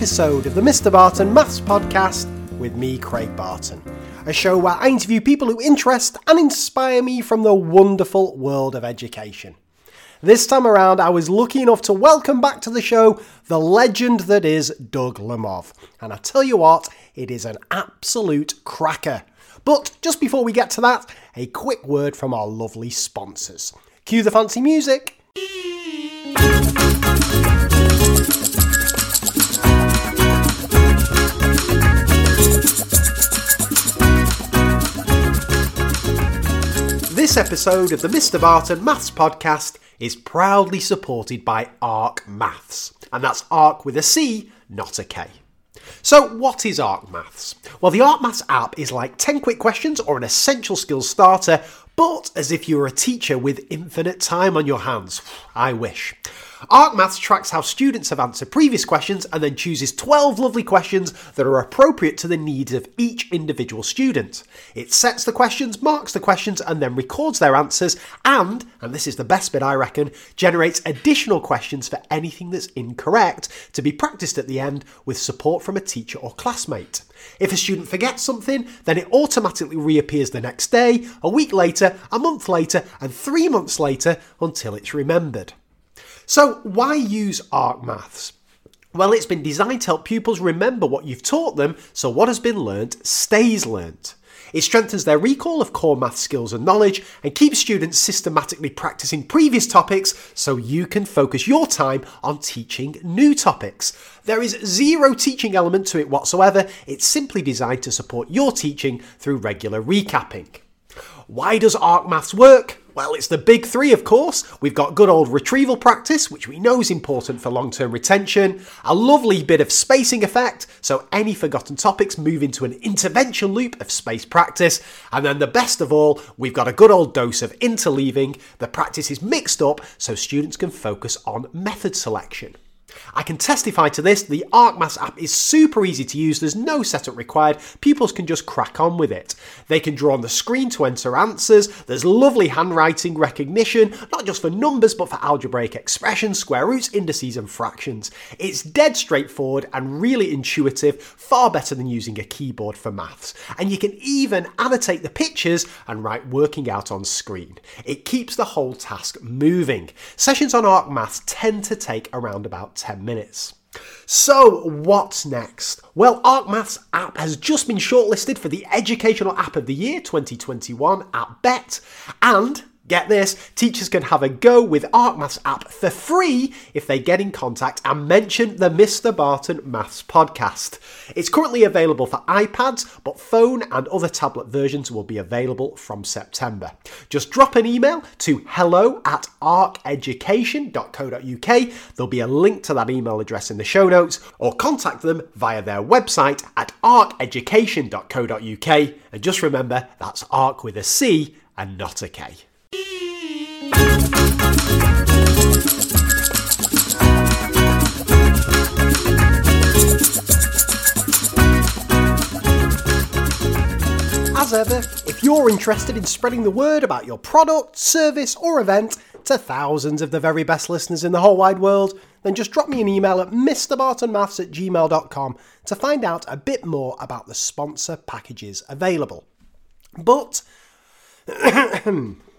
episode of the Mr. Barton Maths Podcast with me, Craig Barton. A show where I interview people who interest and inspire me from the wonderful world of education. This time around, I was lucky enough to welcome back to the show the legend that is Doug Lemov. And I tell you what, it is an absolute cracker. But just before we get to that, a quick word from our lovely sponsors. Cue the fancy music. This episode of the Mr. Barton Maths Podcast is proudly supported by ARC Maths, and that's ARC with a C, not a K. So, what is ARC Maths? Well, the ARC Maths app is like 10 quick questions or an essential skills starter, but as if you were a teacher with infinite time on your hands. I wish. Arc Maths tracks how students have answered previous questions and then chooses 12 lovely questions that are appropriate to the needs of each individual student. It sets the questions, marks the questions, and then records their answers, and, and this is the best bit I reckon, generates additional questions for anything that's incorrect to be practiced at the end with support from a teacher or classmate. If a student forgets something, then it automatically reappears the next day, a week later, a month later, and three months later until it's remembered. So, why use ARC Maths? Well, it's been designed to help pupils remember what you've taught them, so what has been learnt stays learnt. It strengthens their recall of core math skills and knowledge and keeps students systematically practicing previous topics so you can focus your time on teaching new topics. There is zero teaching element to it whatsoever, it's simply designed to support your teaching through regular recapping. Why does ARC Maths work? Well, it's the big three, of course. We've got good old retrieval practice, which we know is important for long term retention, a lovely bit of spacing effect, so any forgotten topics move into an intervention loop of space practice, and then the best of all, we've got a good old dose of interleaving. The practice is mixed up so students can focus on method selection. I can testify to this. The ArcMaths app is super easy to use. There's no setup required. Pupils can just crack on with it. They can draw on the screen to enter answers. There's lovely handwriting recognition, not just for numbers, but for algebraic expressions, square roots, indices, and fractions. It's dead straightforward and really intuitive, far better than using a keyboard for maths. And you can even annotate the pictures and write working out on screen. It keeps the whole task moving. Sessions on ArcMaths tend to take around about 10 minutes. So, what's next? Well, ArcMaths app has just been shortlisted for the Educational App of the Year 2021 at Bett, and Get this, teachers can have a go with ArcMaths app for free if they get in contact and mention the Mr. Barton Maths podcast. It's currently available for iPads, but phone and other tablet versions will be available from September. Just drop an email to hello at arceducation.co.uk. There'll be a link to that email address in the show notes, or contact them via their website at arceducation.co.uk. And just remember, that's arc with a C and not a K. As ever, if you're interested in spreading the word about your product, service, or event to thousands of the very best listeners in the whole wide world, then just drop me an email at mrbartonmaths at gmail.com to find out a bit more about the sponsor packages available. But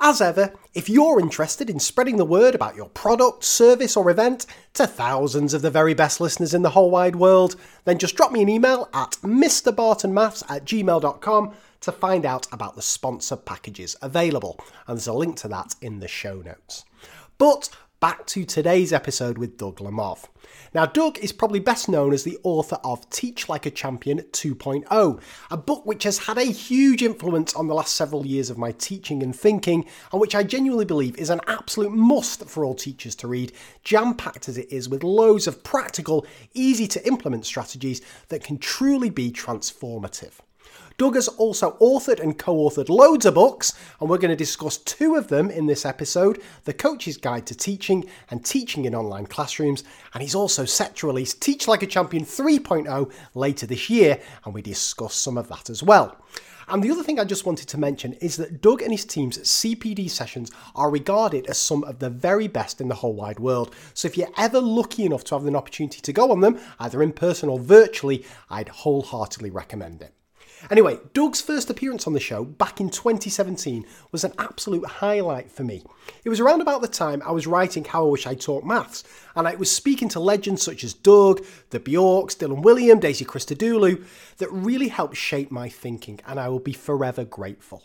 As ever, if you're interested in spreading the word about your product, service, or event to thousands of the very best listeners in the whole wide world, then just drop me an email at mrbartonmaths at gmail.com to find out about the sponsor packages available. And there's a link to that in the show notes. But back to today's episode with Doug Lemov. Now, Doug is probably best known as the author of Teach Like a Champion 2.0, a book which has had a huge influence on the last several years of my teaching and thinking, and which I genuinely believe is an absolute must for all teachers to read, jam packed as it is with loads of practical, easy to implement strategies that can truly be transformative. Doug has also authored and co authored loads of books, and we're going to discuss two of them in this episode The Coach's Guide to Teaching and Teaching in Online Classrooms. And he's also set to release Teach Like a Champion 3.0 later this year, and we discuss some of that as well. And the other thing I just wanted to mention is that Doug and his team's CPD sessions are regarded as some of the very best in the whole wide world. So if you're ever lucky enough to have an opportunity to go on them, either in person or virtually, I'd wholeheartedly recommend it. Anyway, Doug's first appearance on the show back in 2017 was an absolute highlight for me. It was around about the time I was writing How I Wish I Taught Maths, and I was speaking to legends such as Doug, the Bjorks, Dylan Wiliam, Daisy Christodoulou, that really helped shape my thinking, and I will be forever grateful.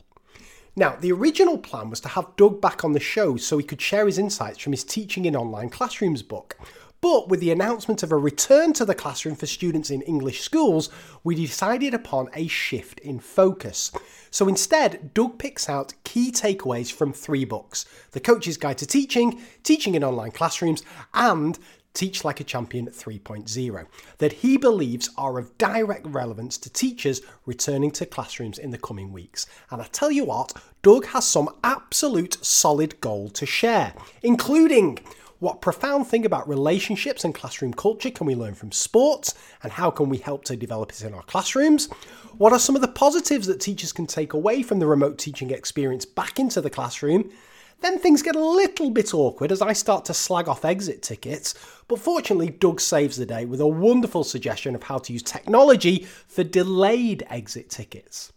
Now, the original plan was to have Doug back on the show so he could share his insights from his Teaching in Online Classrooms book. But with the announcement of a return to the classroom for students in English schools, we decided upon a shift in focus. So instead, Doug picks out key takeaways from three books The Coach's Guide to Teaching, Teaching in Online Classrooms, and Teach Like a Champion 3.0 that he believes are of direct relevance to teachers returning to classrooms in the coming weeks. And I tell you what, Doug has some absolute solid gold to share, including what profound thing about relationships and classroom culture can we learn from sports? And how can we help to develop it in our classrooms? What are some of the positives that teachers can take away from the remote teaching experience back into the classroom? Then things get a little bit awkward as I start to slag off exit tickets, but fortunately, Doug saves the day with a wonderful suggestion of how to use technology for delayed exit tickets.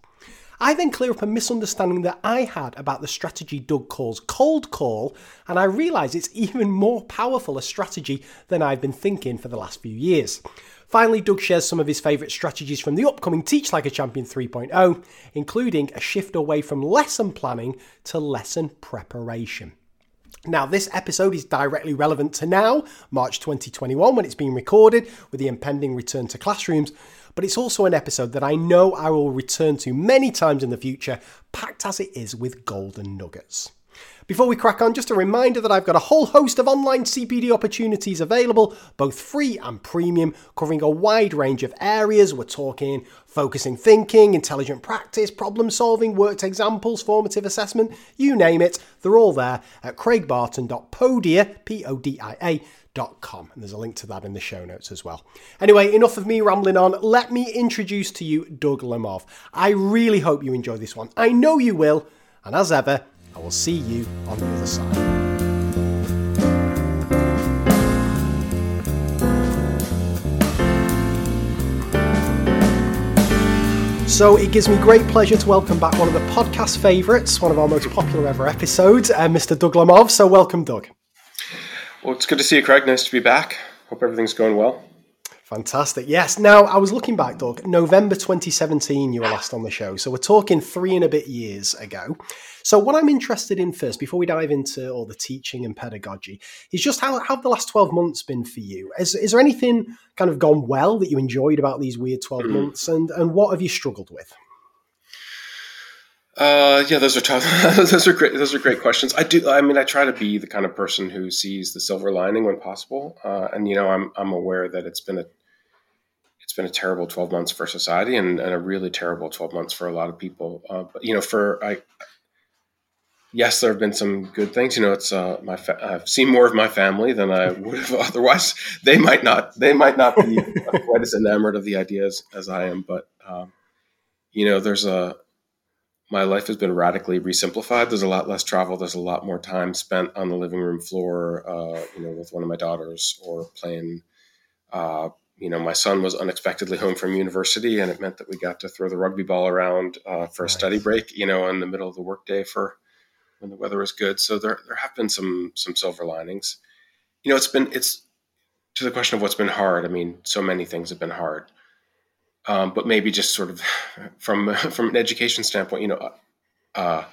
I then clear up a misunderstanding that I had about the strategy Doug calls cold call, and I realise it's even more powerful a strategy than I've been thinking for the last few years. Finally, Doug shares some of his favourite strategies from the upcoming Teach Like a Champion 3.0, including a shift away from lesson planning to lesson preparation. Now, this episode is directly relevant to now, March 2021, when it's being recorded with the impending return to classrooms but it's also an episode that I know I will return to many times in the future, packed as it is with golden nuggets. Before we crack on, just a reminder that I've got a whole host of online CPD opportunities available, both free and premium, covering a wide range of areas. We're talking focusing thinking, intelligent practice, problem solving, worked examples, formative assessment, you name it. They're all there at craigbarton.podia, P-O-D-I-A, Com, and there's a link to that in the show notes as well. Anyway, enough of me rambling on. Let me introduce to you Doug Lemov. I really hope you enjoy this one. I know you will, and as ever, I will see you on the other side. So it gives me great pleasure to welcome back one of the podcast favourites, one of our most popular ever episodes, uh, Mr. Doug Lemov. So welcome, Doug. Well, it's good to see you, Craig. Nice to be back. Hope everything's going well. Fantastic. Yes. Now, I was looking back, Doug. November 2017, you were last on the show. So we're talking three and a bit years ago. So, what I'm interested in first, before we dive into all the teaching and pedagogy, is just how, how have the last 12 months been for you? Is, is there anything kind of gone well that you enjoyed about these weird 12 mm. months? And, and what have you struggled with? Uh, yeah, those are tough. those are great. Those are great questions. I do. I mean, I try to be the kind of person who sees the silver lining when possible. Uh, and you know, I'm I'm aware that it's been a it's been a terrible 12 months for society and, and a really terrible 12 months for a lot of people. Uh, but you know, for I, yes, there have been some good things. You know, it's uh, my fa- I've seen more of my family than I would have otherwise. They might not. They might not be quite as enamored of the ideas as I am. But um, you know, there's a my life has been radically resimplified. There's a lot less travel. There's a lot more time spent on the living room floor, uh, you know, with one of my daughters or playing. Uh, you know, my son was unexpectedly home from university, and it meant that we got to throw the rugby ball around uh, for a study break. You know, in the middle of the workday for when the weather was good. So there there have been some some silver linings. You know, it's been it's to the question of what's been hard. I mean, so many things have been hard um, but maybe just sort of from from an education standpoint, you know, uh,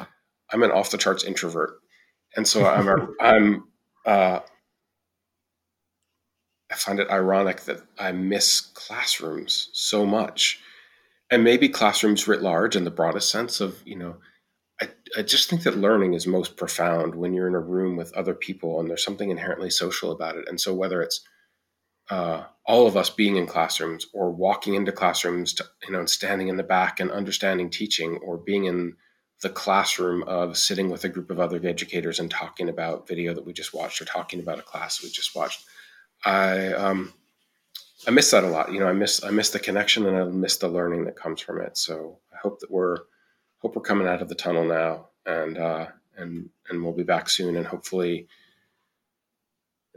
I'm an off the charts introvert, and so I'm a, I'm uh, I find it ironic that I miss classrooms so much, and maybe classrooms writ large in the broadest sense of you know. I, I just think that learning is most profound when you're in a room with other people and there's something inherently social about it. And so whether it's uh, all of us being in classrooms or walking into classrooms, to, you know, and standing in the back and understanding teaching, or being in the classroom of sitting with a group of other educators and talking about video that we just watched or talking about a class we just watched. I um, I miss that a lot. You know, I miss I miss the connection and I miss the learning that comes from it. So I hope that we're hope we're coming out of the tunnel now and uh, and and we'll be back soon and hopefully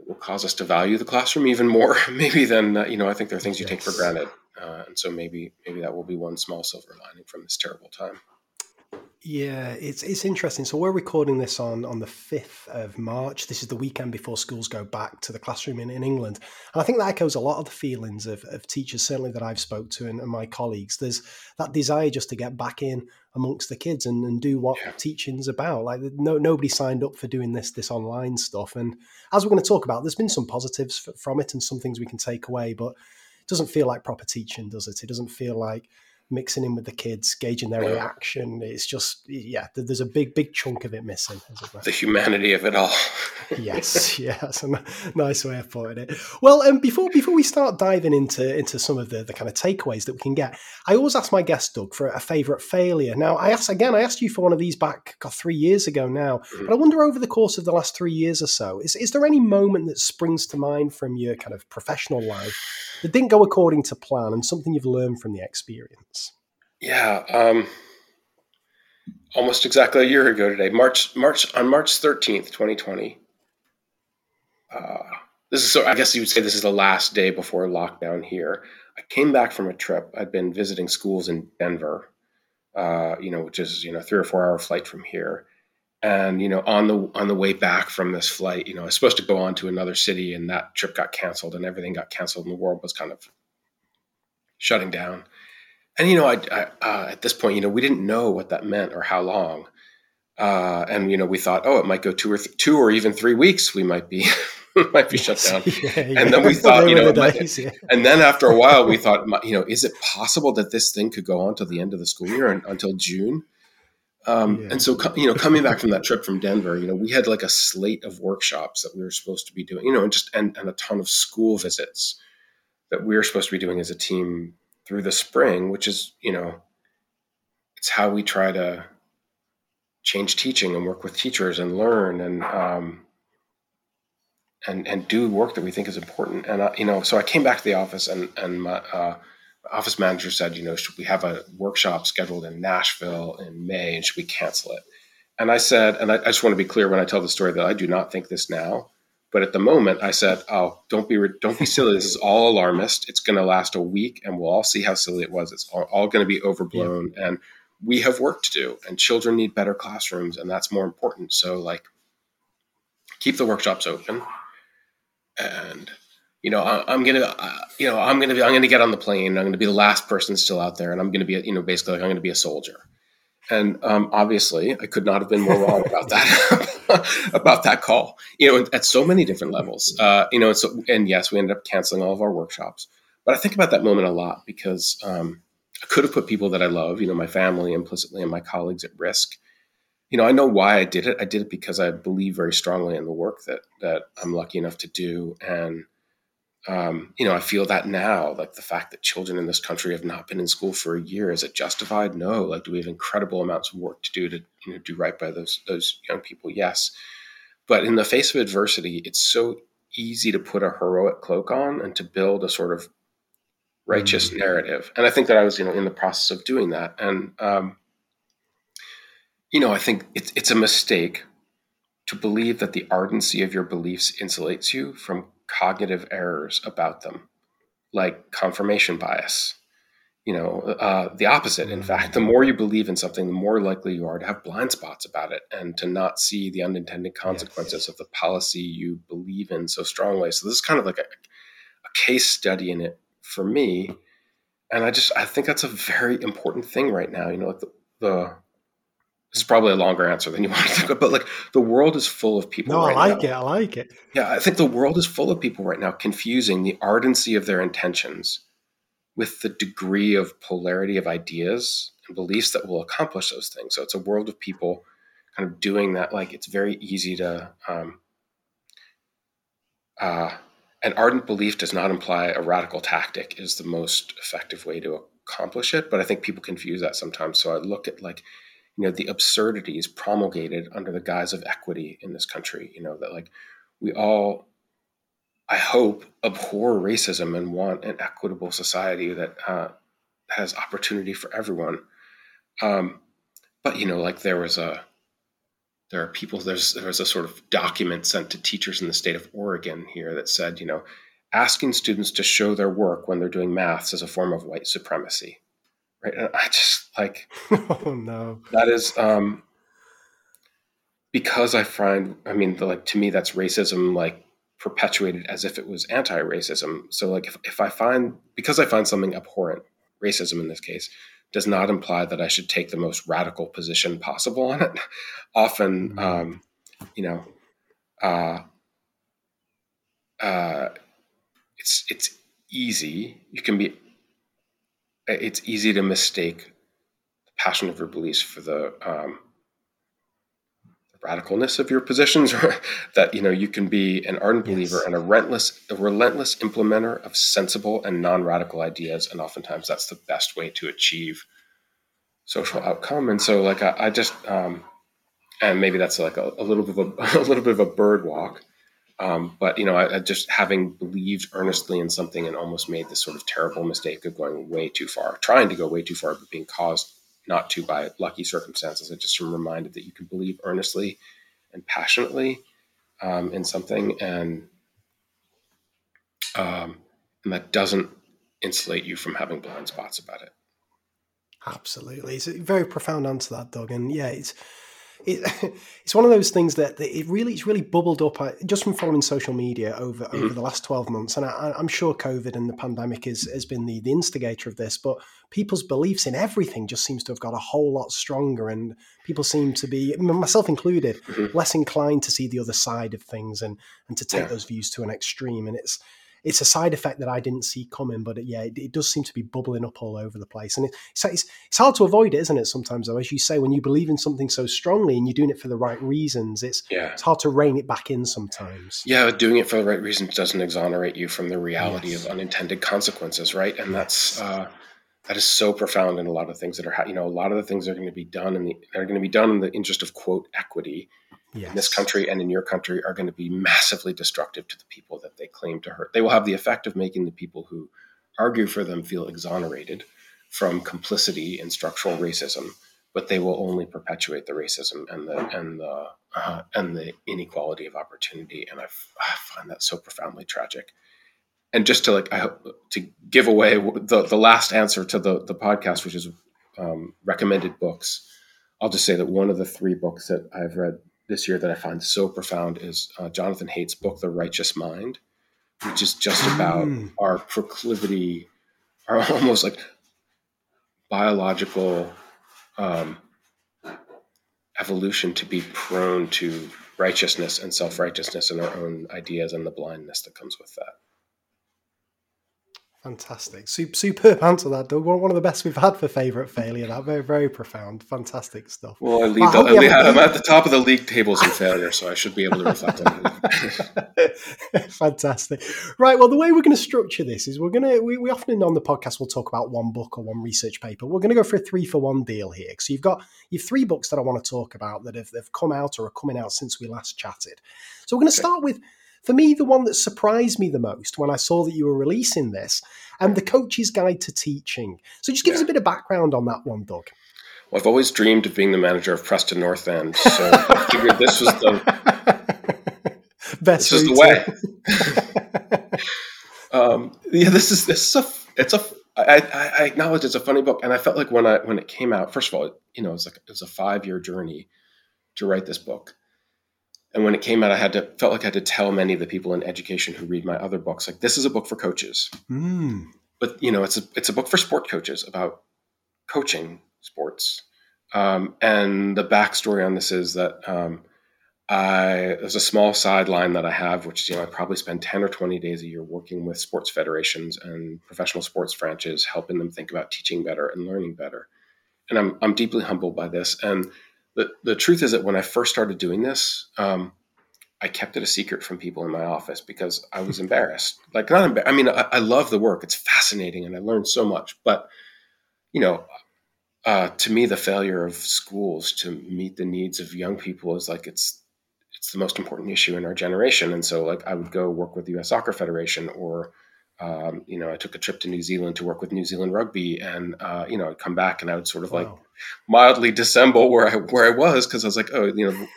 will cause us to value the classroom even more maybe than uh, you know I think there are things you take for granted uh, and so maybe maybe that will be one small silver lining from this terrible time. Yeah, it's it's interesting. So we're recording this on on the fifth of March. This is the weekend before schools go back to the classroom in, in England, and I think that echoes a lot of the feelings of, of teachers, certainly that I've spoke to and, and my colleagues. There's that desire just to get back in amongst the kids and, and do what yeah. teaching's about. Like no nobody signed up for doing this this online stuff, and as we're going to talk about, there's been some positives from it and some things we can take away, but it doesn't feel like proper teaching, does it? It doesn't feel like mixing in with the kids, gauging their reaction. It's just, yeah, there's a big, big chunk of it missing. The humanity of it all. yes, yeah, that's a nice way of putting it. Well, um, before before we start diving into into some of the, the kind of takeaways that we can get, I always ask my guest Doug for a favourite failure. Now, I asked again, I asked you for one of these back God, three years ago now, mm-hmm. but I wonder over the course of the last three years or so, is is there any moment that springs to mind from your kind of professional life that didn't go according to plan and something you've learned from the experience? Yeah, um, almost exactly a year ago today, March March on March thirteenth, twenty twenty. Uh, this is so. I guess you would say this is the last day before lockdown here. I came back from a trip. I'd been visiting schools in Denver, uh, you know, which is you know three or four hour flight from here. And you know, on the on the way back from this flight, you know, I was supposed to go on to another city, and that trip got canceled, and everything got canceled, and the world was kind of shutting down and you know, I, I uh, at this point, you know, we didn't know what that meant or how long, uh, and you know, we thought, oh, it might go two or th- two or even three weeks. We might be might be shut down, yeah, yeah. and then we thought, you know, days, yeah. and then after a while, we thought, you know, is it possible that this thing could go on to the end of the school year and, until June? Um, and so, you know, coming back from that trip from Denver, you know, we had like a slate of workshops that we were supposed to be doing, you know, and just and, and a ton of school visits that we were supposed to be doing as a team through the spring, which is, you know, it's how we try to change teaching and work with teachers and learn and um, and and do work that we think is important. And uh, you know, so I came back to the office and and my uh, office manager said, you know, should we have a workshop scheduled in Nashville in May, and should we cancel it? And I said, and I, I just want to be clear when I tell the story that I do not think this now. But at the moment, I said, "Oh, don't be don't be silly. This is all alarmist. It's going to last a week, and we'll all see how silly it was. It's all, all going to be overblown, yeah. and we have work to do. And children need better classrooms, and that's more important. So, like, keep the workshops open, and you know, I, am gonna, uh, you know, I'm gonna be, I'm gonna get on the plane. I'm gonna be the last person still out there, and I'm gonna be, you know, basically, like, I'm gonna be a soldier. And um, obviously, I could not have been more wrong about that about that call. You know, at so many different levels. Uh, you know, and so and yes, we ended up canceling all of our workshops. But I think about that moment a lot because um, I could have put people that I love, you know, my family implicitly and my colleagues at risk. You know, I know why I did it. I did it because I believe very strongly in the work that that I'm lucky enough to do, and um, you know, I feel that now, like the fact that children in this country have not been in school for a year, is it justified? No. Like, do we have incredible amounts of work to do to you know, do right by those those young people? Yes. But in the face of adversity, it's so easy to put a heroic cloak on and to build a sort of righteous mm-hmm. narrative. And I think that I was, you know, in the process of doing that. And um, you know, I think it's it's a mistake to believe that the ardency of your beliefs insulates you from cognitive errors about them, like confirmation bias. You know, uh, the opposite. In fact, the more you believe in something, the more likely you are to have blind spots about it and to not see the unintended consequences yes. of the policy you believe in so strongly. So this is kind of like a, a case study in it for me. And I just I think that's a very important thing right now. You know, like the, the this is probably a longer answer than you wanted to go, but like the world is full of people. No, right I like now. it. I like it. Yeah, I think the world is full of people right now confusing the ardency of their intentions with the degree of polarity of ideas and beliefs that will accomplish those things. So it's a world of people kind of doing that. Like it's very easy to, um, uh, an ardent belief does not imply a radical tactic is the most effective way to accomplish it. But I think people confuse that sometimes. So I look at like, you know, the absurdities promulgated under the guise of equity in this country. You know that like we all, I hope, abhor racism and want an equitable society that uh, has opportunity for everyone. Um, but you know, like there was a there are people there's there's a sort of document sent to teachers in the state of Oregon here that said, you know, asking students to show their work when they're doing maths is a form of white supremacy. Right. And I just like oh no. That is um because I find I mean the, like to me that's racism like perpetuated as if it was anti-racism. So like if, if I find because I find something abhorrent, racism in this case, does not imply that I should take the most radical position possible on it. Often, mm-hmm. um, you know, uh, uh, it's it's easy. You can be. It's easy to mistake the passion of your beliefs for the um, radicalness of your positions that you know you can be an ardent believer yes. and a relentless a relentless implementer of sensible and non-radical ideas and oftentimes that's the best way to achieve social outcome and so like i, I just um, and maybe that's like a, a, little bit of a, a little bit of a bird walk um, but you know I, I, just having believed earnestly in something and almost made this sort of terrible mistake of going way too far trying to go way too far but being caused not to by lucky circumstances. I just am reminded that you can believe earnestly and passionately um, in something, and um, and that doesn't insulate you from having blind spots about it. Absolutely, it's a very profound answer that, Doug, and yeah, it's it, it's one of those things that, that, it really it's really bubbled up uh, just from following social media over mm-hmm. over the last twelve months, and I, am sure COVID and the pandemic is, has been the, the instigator of this. But people's beliefs in everything just seems to have got a whole lot stronger, and people seem to be, myself included, mm-hmm. less inclined to see the other side of things and and to take yeah. those views to an extreme. And it's it's a side effect that I didn't see coming, but it, yeah, it, it, does seem to be bubbling up all over the place, and it, it's, it's it's hard to avoid it, isn't it? Sometimes, though, as you say, when you believe in something so strongly and you're doing it for the right reasons, it's yeah. it's hard to rein it back in sometimes. Yeah, doing it for the right reasons doesn't exonerate you from the reality yes. of unintended consequences, right? And that's. Uh, that is so profound in a lot of things that are, you know, a lot of the things that are going to be done the, are going to be done in the interest of quote equity yes. in this country and in your country are going to be massively destructive to the people that they claim to hurt. They will have the effect of making the people who argue for them feel exonerated from complicity in structural racism, but they will only perpetuate the racism and the and the uh, and the inequality of opportunity. And I, I find that so profoundly tragic. And just to like, I hope to give away the, the last answer to the the podcast, which is um, recommended books. I'll just say that one of the three books that I've read this year that I find so profound is uh, Jonathan Haidt's book, The Righteous Mind, which is just about mm. our proclivity, our almost like biological um, evolution to be prone to righteousness and self righteousness and our own ideas and the blindness that comes with that. Fantastic. Superb answer that, Doug. One of the best we've had for favourite failure. That very, very profound. Fantastic stuff. Well, I lead the, I lead, I'm at the top of the league tables in failure, so I should be able to reflect on it. Fantastic. Right. Well, the way we're going to structure this is we're going to, we, we often on the podcast we'll talk about one book or one research paper. We're going to go for a three for one deal here. So you've got, you've three books that I want to talk about that have, have come out or are coming out since we last chatted. So we're going to okay. start with for me, the one that surprised me the most when I saw that you were releasing this, and the Coach's Guide to Teaching. So just give yeah. us a bit of background on that one, Doug. Well, I've always dreamed of being the manager of Preston North End, so I figured this was the best. This is the way. um, yeah, this is this is a it's a I, I acknowledge it's a funny book, and I felt like when I when it came out, first of all, you know, it was like it was a five year journey to write this book, and when it came out, I had to felt like I had to tell many of the people in education who read my other books, like this is a book for coaches. Mm. But you know, it's a it's a book for sport coaches about coaching sports. Um, and the backstory on this is that um, I there's a small sideline that I have, which you know I probably spend ten or twenty days a year working with sports federations and professional sports franchises, helping them think about teaching better and learning better. And I'm I'm deeply humbled by this. And the, the truth is that when I first started doing this, um, I kept it a secret from people in my office because I was embarrassed. Like, not embarrassed. I mean, I, I, love the work; it's fascinating, and I learned so much. But you know, uh, to me, the failure of schools to meet the needs of young people is like it's it's the most important issue in our generation. And so, like, I would go work with the U.S. Soccer Federation, or um, you know, I took a trip to New Zealand to work with New Zealand Rugby, and uh, you know, I'd come back and I would sort of wow. like mildly dissemble where I where I was because I was like, oh, you know,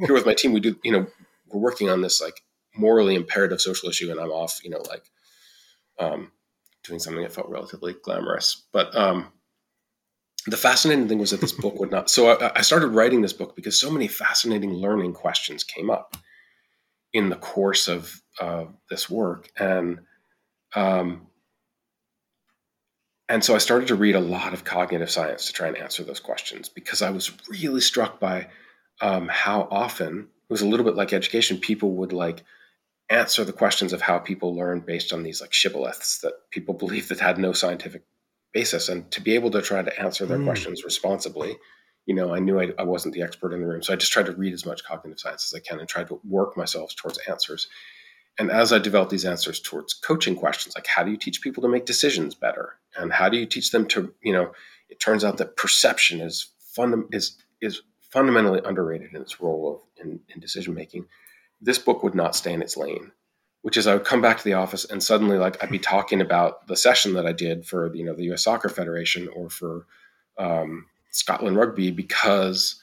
here with my team, we do, you know, we're working on this like morally imperative social issue, and I'm off, you know, like um, doing something that felt relatively glamorous. But um, the fascinating thing was that this book would not. So I, I, started writing this book because so many fascinating learning questions came up in the course of uh, this work, and um, and so I started to read a lot of cognitive science to try and answer those questions because I was really struck by um, how often it was a little bit like education. People would like answer the questions of how people learn based on these like shibboleths that people believe that had no scientific basis. And to be able to try to answer their mm. questions responsibly, you know, I knew I, I, wasn't the expert in the room. So I just tried to read as much cognitive science as I can and tried to work myself towards answers. And as I developed these answers towards coaching questions, like how do you teach people to make decisions better? And how do you teach them to, you know, it turns out that perception is is is fundamentally underrated in its role of in, in decision making. This book would not stay in its lane, which is I would come back to the office and suddenly like I'd be talking about the session that I did for you know the U.S. Soccer Federation or for um, Scotland Rugby because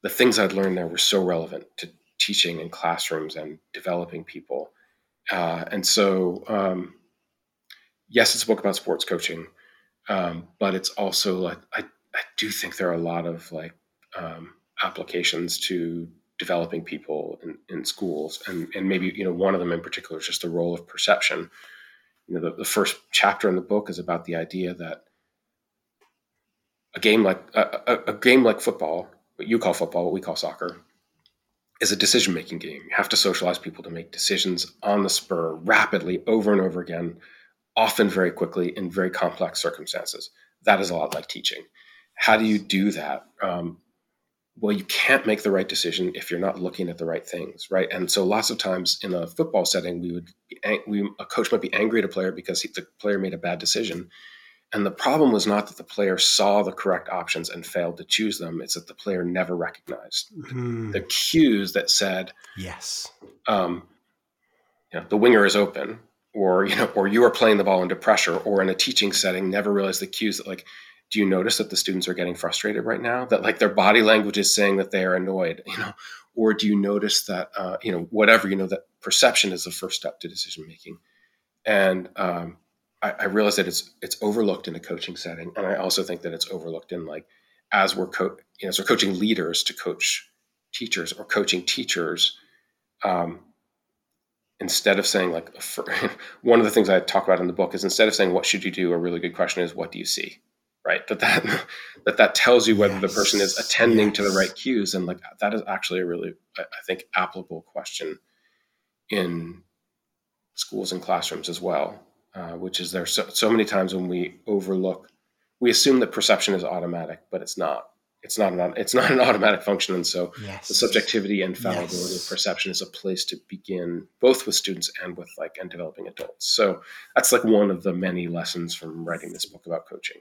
the things I'd learned there were so relevant to teaching in classrooms and developing people. Uh, and so, um, yes, it's a book about sports coaching, um, but it's also like I, I do think there are a lot of like um, applications to developing people in, in schools. And, and maybe you know one of them in particular is just the role of perception. You know the, the first chapter in the book is about the idea that a game like a, a, a game like football what you call football what we call soccer is a decision making game. You have to socialize people to make decisions on the spur rapidly over and over again often very quickly in very complex circumstances. That is a lot like teaching. How do you do that? Um, well, you can't make the right decision if you're not looking at the right things, right? And so, lots of times in a football setting, we would be, we, a coach might be angry at a player because he, the player made a bad decision, and the problem was not that the player saw the correct options and failed to choose them; it's that the player never recognized mm. the cues that said, "Yes, um, you know, the winger is open." Or you know, or you are playing the ball under pressure, or in a teaching setting, never realize the cues that like do you notice that the students are getting frustrated right now that like their body language is saying that they are annoyed you know or do you notice that uh, you know whatever you know that perception is the first step to decision making and um, I, I realize that it's it's overlooked in a coaching setting and i also think that it's overlooked in like as we're co- you know as we're coaching leaders to coach teachers or coaching teachers um, instead of saying like for, one of the things i talk about in the book is instead of saying what should you do a really good question is what do you see right that that that that tells you whether yes. the person is attending yes. to the right cues and like that is actually a really i think applicable question in schools and classrooms as well uh, which is there so, so many times when we overlook we assume that perception is automatic but it's not it's not an it's not an automatic function and so yes. the subjectivity and fallibility yes. of perception is a place to begin both with students and with like and developing adults so that's like one of the many lessons from writing this book about coaching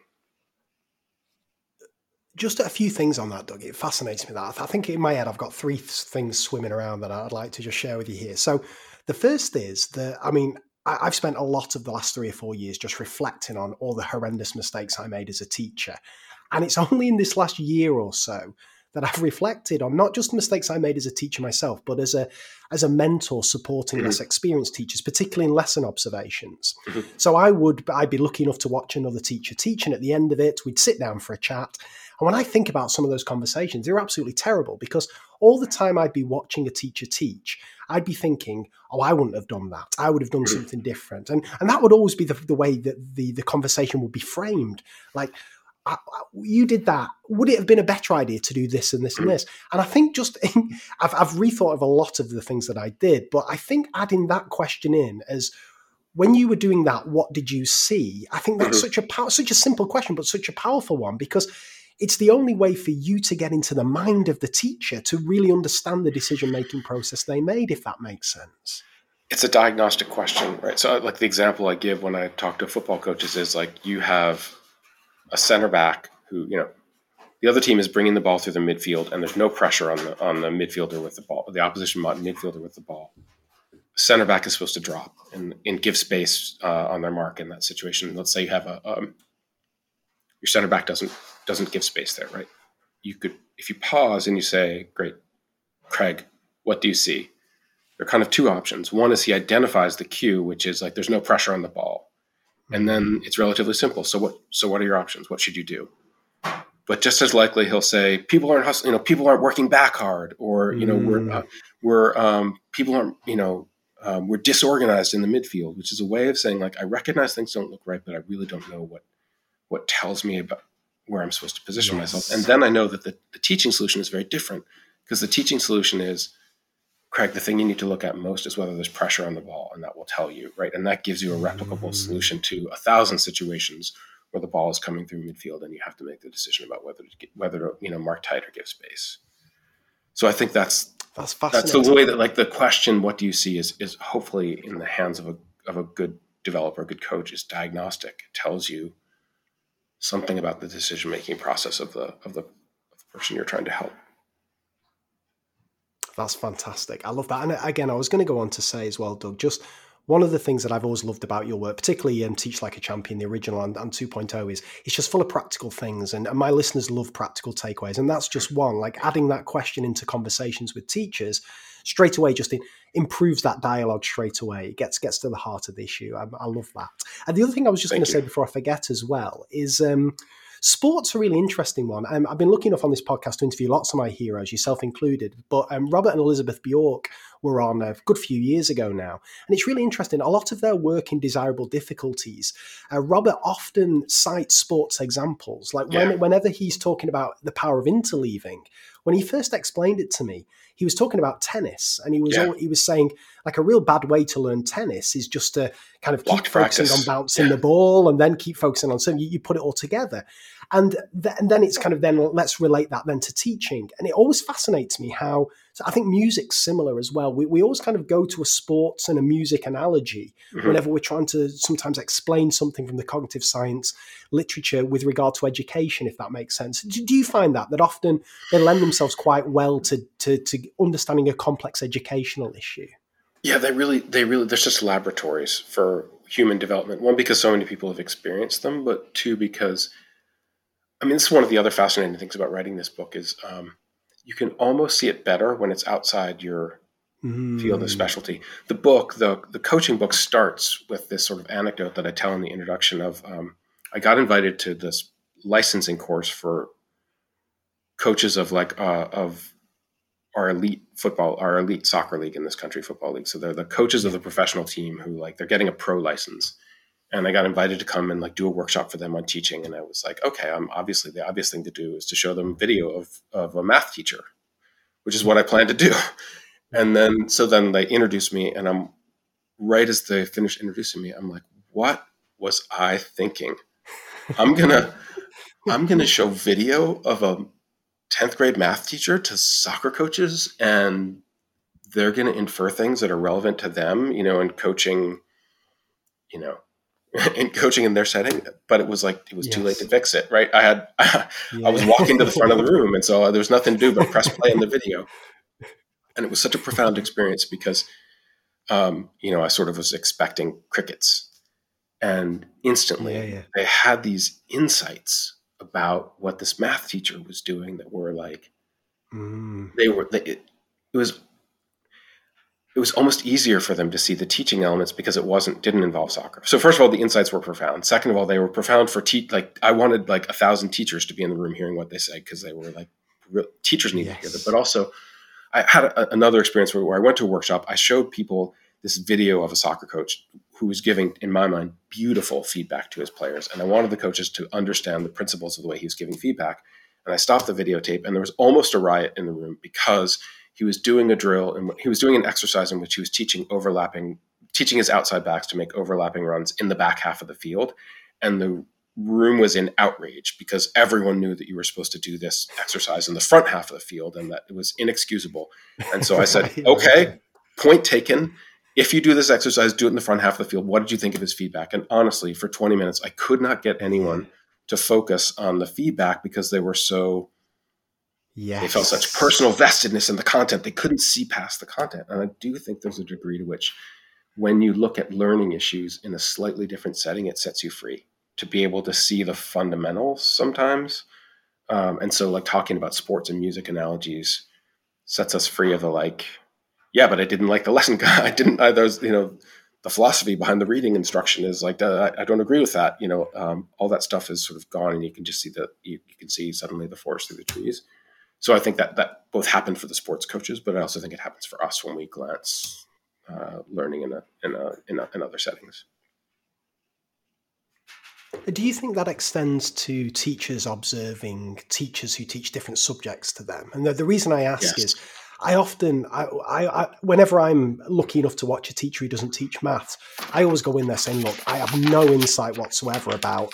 just a few things on that, Doug. It fascinates me that I think in my head I've got three things swimming around that I'd like to just share with you here. So, the first is that I mean I've spent a lot of the last three or four years just reflecting on all the horrendous mistakes I made as a teacher, and it's only in this last year or so that I've reflected on not just mistakes I made as a teacher myself, but as a as a mentor supporting mm-hmm. less experienced teachers, particularly in lesson observations. Mm-hmm. So I would I'd be lucky enough to watch another teacher teach, and at the end of it, we'd sit down for a chat, and when I think about some of those conversations, they're absolutely terrible because all the time I'd be watching a teacher teach, I'd be thinking, oh, I wouldn't have done that. I would have done hmm. something different. And, and that would always be the, the way that the, the conversation would be framed. Like, I, I, you did that. Would it have been a better idea to do this and this and hmm. this? And I think just I've, I've rethought of a lot of the things that I did, but I think adding that question in as when you were doing that, what did you see? I think that's mm-hmm. such a such a simple question, but such a powerful one because it's the only way for you to get into the mind of the teacher to really understand the decision making process they made, if that makes sense. It's a diagnostic question, right? So, like the example I give when I talk to football coaches is like you have a center back who, you know, the other team is bringing the ball through the midfield, and there's no pressure on the on the midfielder with the ball, the opposition midfielder with the ball. Center back is supposed to drop and, and give space uh, on their mark in that situation. Let's say you have a um, your center back doesn't doesn't give space there, right? You could if you pause and you say, "Great, Craig, what do you see?" There are kind of two options. One is he identifies the cue, which is like there's no pressure on the ball, and then it's relatively simple. So what? So what are your options? What should you do? but just as likely he'll say people aren't hustling, you know, people aren't working back hard, or you know, mm. we're uh, we're um, people aren't, you know, um, we're disorganized in the midfield, which is a way of saying like I recognize things don't look right, but I really don't know what what tells me about where I'm supposed to position yes. myself, and then I know that the, the teaching solution is very different because the teaching solution is. Craig, the thing you need to look at most is whether there's pressure on the ball, and that will tell you, right? And that gives you a replicable mm. solution to a thousand situations where the ball is coming through midfield and you have to make the decision about whether to get, whether to you know mark tight or give space. So I think that's that's that's the way that like the question what do you see is is hopefully in the hands of a of a good developer, a good coach is diagnostic. It tells you something about the decision making process of the of the, of the person you're trying to help. That's fantastic. I love that. And again, I was going to go on to say as well, Doug, just one of the things that I've always loved about your work, particularly um, Teach Like a Champion, the original and, and 2.0, is it's just full of practical things. And, and, my listeners love practical takeaways. And that's just one, like adding that question into conversations with teachers straight away just in, improves that dialogue straight away. It gets, gets to the heart of the issue. I, I love that. And the other thing I was just going to say before I forget as well is um, Sport's a really interesting one. Um, I've been lucky enough on this podcast to interview lots of my heroes, yourself included. But um, Robert and Elizabeth Bjork were on a good few years ago now. And it's really interesting. A lot of their work in desirable difficulties, uh, Robert often cites sports examples. Like when, yeah. whenever he's talking about the power of interleaving, when he first explained it to me, he was talking about tennis, and he was yeah. all, he was saying like a real bad way to learn tennis is just to kind of keep focusing on bouncing yeah. the ball and then keep focusing on something. You, you put it all together, and, th- and then it's kind of then let's relate that then to teaching. And it always fascinates me how so I think music's similar as well. We, we always kind of go to a sports and a music analogy mm-hmm. whenever we're trying to sometimes explain something from the cognitive science literature with regard to education, if that makes sense. Do, do you find that that often they lend themselves quite well to, to to understanding a complex educational issue? Yeah, they really they really there's just laboratories for human development. One because so many people have experienced them, but two because I mean, this is one of the other fascinating things about writing this book is um, you can almost see it better when it's outside your mm. field of specialty. The book, the the coaching book, starts with this sort of anecdote that I tell in the introduction of um, I got invited to this licensing course for coaches of like uh, of our elite football, our elite soccer league in this country, football league. So they're the coaches of the professional team who like they're getting a pro license and I got invited to come and like do a workshop for them on teaching. And I was like, okay, I'm obviously the obvious thing to do is to show them video of of a math teacher, which is what I plan to do. And then so then they introduced me, and I'm right as they finished introducing me, I'm like, what was I thinking? I'm gonna I'm gonna show video of a 10th grade math teacher to soccer coaches and they're going to infer things that are relevant to them, you know, in coaching, you know, in coaching in their setting, but it was like it was yes. too late to fix it. Right? I had I, yeah. I was walking to the front of the room, and so there was nothing to do but press play in the video, and it was such a profound experience because, um, you know, I sort of was expecting crickets, and instantly yeah, yeah. they had these insights about what this math teacher was doing that were like mm. they were they, it, it was it was almost easier for them to see the teaching elements because it wasn't didn't involve soccer. So first of all, the insights were profound. Second of all, they were profound for te- like I wanted like a thousand teachers to be in the room hearing what they said because they were like real, teachers need yes. to hear them. But also, I had a, another experience where, where I went to a workshop. I showed people this video of a soccer coach who was giving, in my mind, beautiful feedback to his players, and I wanted the coaches to understand the principles of the way he was giving feedback. And I stopped the videotape, and there was almost a riot in the room because he was doing a drill and he was doing an exercise in which he was teaching overlapping, teaching his outside backs to make overlapping runs in the back half of the field. And the room was in outrage because everyone knew that you were supposed to do this exercise in the front half of the field and that it was inexcusable. And so I said, okay, point taken. If you do this exercise, do it in the front half of the field. What did you think of his feedback? And honestly, for 20 minutes, I could not get anyone to focus on the feedback because they were so yes. they felt such personal vestedness in the content they couldn't see past the content and i do think there's a degree to which when you look at learning issues in a slightly different setting it sets you free to be able to see the fundamentals sometimes. Um, and so, like talking about sports and music analogies sets us free of the like, yeah, but I didn't like the lesson. I didn't. I, there's you know the philosophy behind the reading instruction is like uh, I, I, don't agree with that. You know, um, all that stuff is sort of gone, and you can just see that you, you, can see suddenly the forest through the trees. So I think that that both happened for the sports coaches, but I also think it happens for us when we glance uh, learning in a, in a, in, a, in other settings. Do you think that extends to teachers observing teachers who teach different subjects to them? And the, the reason I ask yes. is, I often, I, I, I, whenever I'm lucky enough to watch a teacher who doesn't teach maths, I always go in there saying, "Look, I have no insight whatsoever about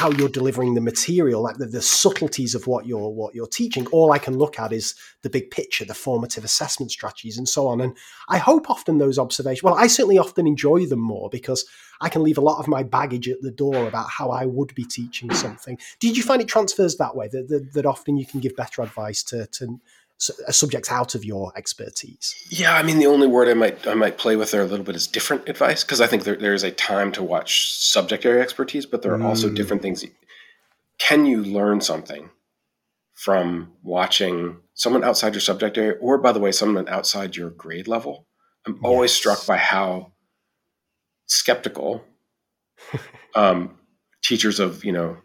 how you're delivering the material, like the, the, subtleties of what you're what you're teaching. All I can look at is the big picture, the formative assessment strategies, and so on. And I hope often those observations. Well, I certainly often enjoy them more because I can leave a lot of my baggage at the door about how I would be teaching something. Did you find it transfers that way? That that, that often you can give better advice to to subjects out of your expertise? Yeah, I mean, the only word I might I might play with there a little bit is different advice because I think there, there is a time to watch subject area expertise, but there are mm. also different things. Can you learn something from watching someone outside your subject area, or by the way, someone outside your grade level? I'm yes. always struck by how skeptical um, teachers of you know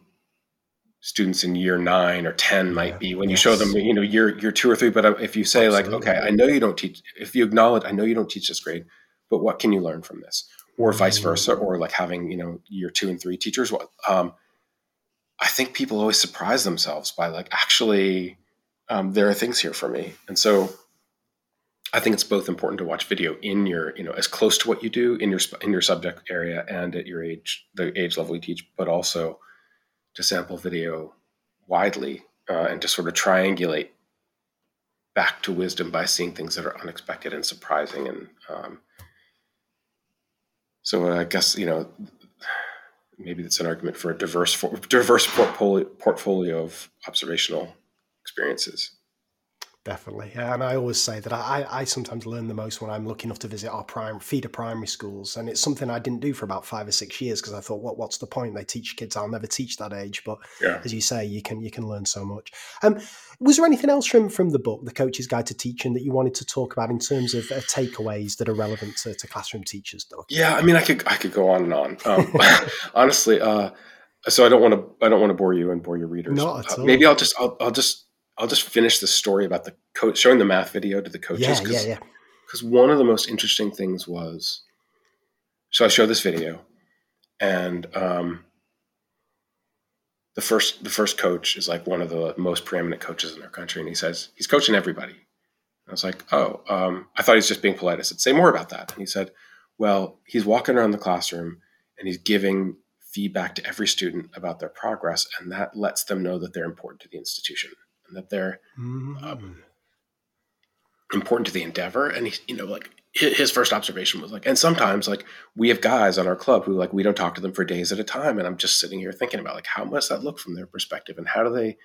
students in year nine or 10 might be when you show them you know year year two or three but uh, if you say Absolutely. like okay i know you don't teach if you acknowledge i know you don't teach this grade but what can you learn from this or vice mm-hmm. versa or like having you know year two and three teachers what um, i think people always surprise themselves by like actually um, there are things here for me and so i think it's both important to watch video in your you know as close to what you do in your in your subject area and at your age the age level you teach but also to sample video widely uh, and to sort of triangulate back to wisdom by seeing things that are unexpected and surprising. And um, so I guess you know maybe that's an argument for a diverse for, diverse portfolio portfolio of observational experiences. Definitely, yeah, and I always say that I, I sometimes learn the most when I'm lucky enough to visit our prime feeder primary schools, and it's something I didn't do for about five or six years because I thought, what what's the point? They teach kids I'll never teach that age, but yeah. as you say, you can you can learn so much. Um, was there anything else from from the book, The Coach's Guide to Teaching, that you wanted to talk about in terms of uh, takeaways that are relevant to, to classroom teachers? Doug? Yeah, I mean, I could I could go on and on. Um, honestly, uh, so I don't want to I don't want to bore you and bore your readers. Not at all. Uh, maybe I'll just I'll, I'll just I'll just finish the story about the coach showing the math video to the coaches. Yeah, yeah, yeah. Because one of the most interesting things was, so I show this video, and um, the first the first coach is like one of the most preeminent coaches in our country, and he says he's coaching everybody. I was like, oh, um, I thought he's just being polite. I said, say more about that. And he said, well, he's walking around the classroom and he's giving feedback to every student about their progress, and that lets them know that they're important to the institution and that they're mm-hmm. um, important to the endeavor. And he, you know, like his first observation was like, and sometimes like we have guys on our club who like we don't talk to them for days at a time, and I'm just sitting here thinking about like how must that look from their perspective, and how do they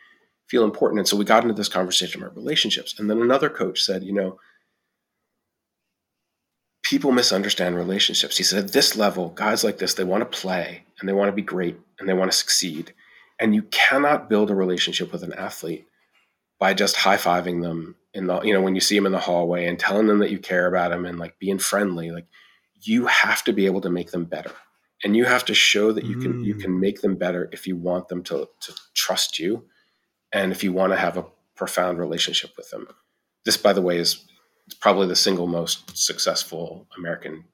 feel important? And so we got into this conversation about relationships, and then another coach said, you know. People misunderstand relationships. He said, at this level, guys like this, they want to play and they want to be great and they want to succeed. And you cannot build a relationship with an athlete by just high fiving them in the you know when you see them in the hallway and telling them that you care about them and like being friendly like you have to be able to make them better. And you have to show that you can mm. you can make them better if you want them to to trust you and if you want to have a profound relationship with them this by the way is probably the single most successful american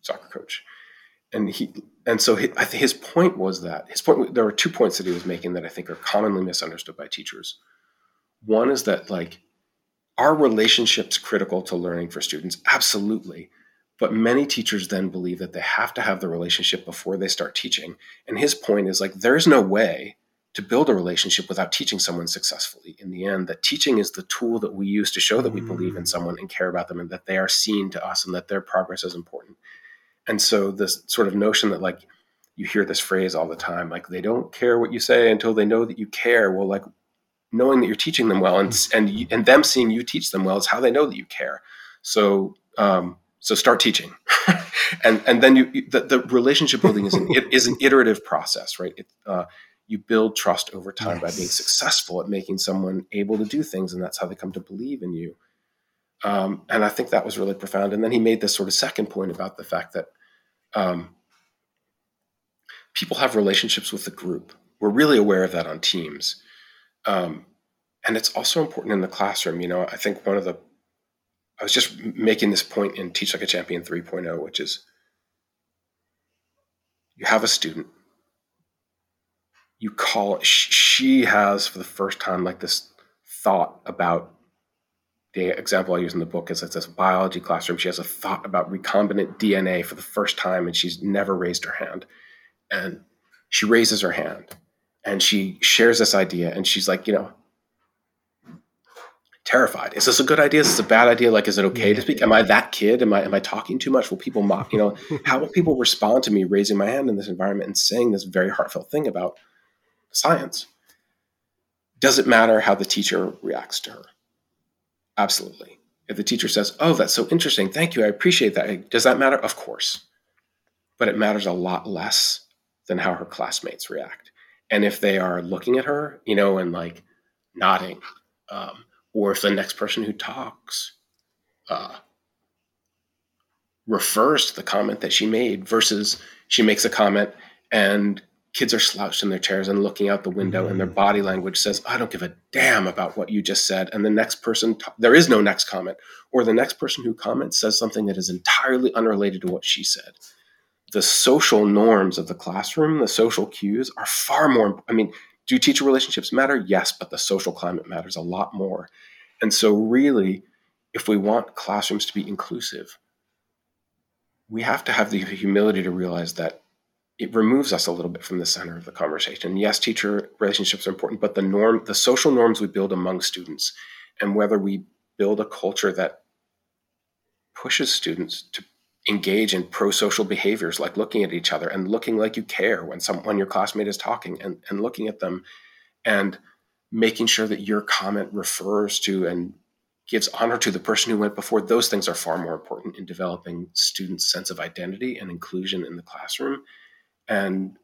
soccer coach. And he and so he, his point was that his point there were two points that he was making that i think are commonly misunderstood by teachers one is that like our relationships critical to learning for students? Absolutely. But many teachers then believe that they have to have the relationship before they start teaching. And his point is like, there's no way to build a relationship without teaching someone successfully. In the end, that teaching is the tool that we use to show that we believe in mm. someone and care about them and that they are seen to us and that their progress is important. And so this sort of notion that like you hear this phrase all the time, like they don't care what you say until they know that you care. Well, like knowing that you're teaching them well and and and them seeing you teach them well is how they know that you care. So um, so start teaching, and and then you the, the relationship building is an is an iterative process, right? It, uh, you build trust over time yes. by being successful at making someone able to do things, and that's how they come to believe in you. Um, and I think that was really profound. And then he made this sort of second point about the fact that um, people have relationships with the group. We're really aware of that on teams. Um, and it's also important in the classroom. You know, I think one of the, I was just making this point in Teach Like a Champion 3.0, which is you have a student you call she has for the first time like this thought about the example I use in the book is it's this biology classroom. She has a thought about recombinant DNA for the first time, and she's never raised her hand. And she raises her hand and she shares this idea, and she's like, you know, terrified. Is this a good idea? Is this a bad idea? Like, is it okay to speak? Am I that kid? Am I am I talking too much? Will people mock? You know, how will people respond to me raising my hand in this environment and saying this very heartfelt thing about science. Does it matter how the teacher reacts to her? Absolutely. If the teacher says, Oh, that's so interesting. Thank you. I appreciate that. Does that matter? Of course. But it matters a lot less than how her classmates react. And if they are looking at her, you know, and like nodding, um, or if the next person who talks uh, refers to the comment that she made versus she makes a comment and kids are slouched in their chairs and looking out the window mm-hmm. and their mm. body language says i don't give a damn about what you just said and the next person t- there is no next comment or the next person who comments says something that is entirely unrelated to what she said the social norms of the classroom the social cues are far more i mean do teacher relationships matter yes but the social climate matters a lot more and so really if we want classrooms to be inclusive we have to have the humility to realize that it removes us a little bit from the center of the conversation. Yes, teacher relationships are important, but the norm, the social norms we build among students, and whether we build a culture that pushes students to engage in pro-social behaviors like looking at each other and looking like you care when some when your classmate is talking and, and looking at them and making sure that your comment refers to and gives honor to the person who went before those things are far more important in developing students sense of identity and inclusion in the classroom and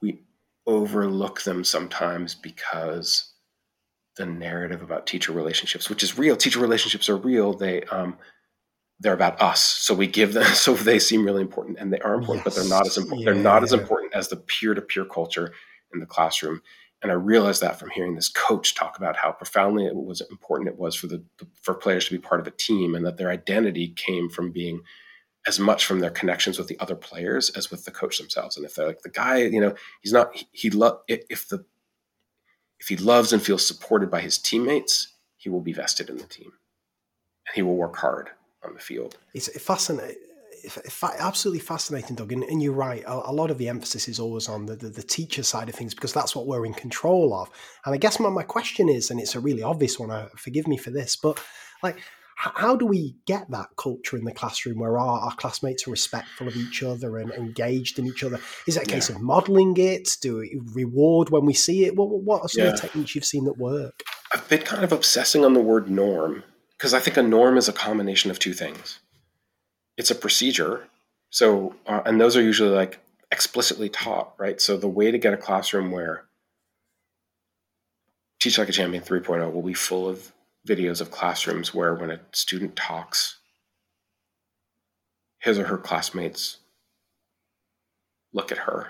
we overlook them sometimes because the narrative about teacher relationships, which is real, teacher relationships are real. They um, they're about us, so we give them. So they seem really important, and they are important, yes. but they're not as important. Yeah, they're not as important as the peer to peer culture in the classroom. And I realized that from hearing this coach talk about how profoundly it was important it was for the for players to be part of a team, and that their identity came from being as much from their connections with the other players as with the coach themselves. And if they're like the guy, you know, he's not he, he love if the if he loves and feels supported by his teammates, he will be vested in the team, and he will work hard on the field. It's fascinating. Absolutely fascinating, Doug. And, and you're right. A, a, lot of the emphasis is always on the, the, the, teacher side of things because that's what we're in control of. And I guess my, my question is, and it's a really obvious one, uh, forgive me for this, but like, how do we get that culture in the classroom where our, our classmates are respectful of each other and engaged in each other? Is it a case yeah. of modeling it? Do we reward when we see it? What, what are some yeah. of the techniques you've seen that work? I've been kind of obsessing on the word norm because I think a norm is a combination of two things. It's a procedure. So, uh, and those are usually like explicitly taught, right? So the way to get a classroom where Teach Like a Champion 3.0 will be full of videos of classrooms where when a student talks, his or her classmates look at her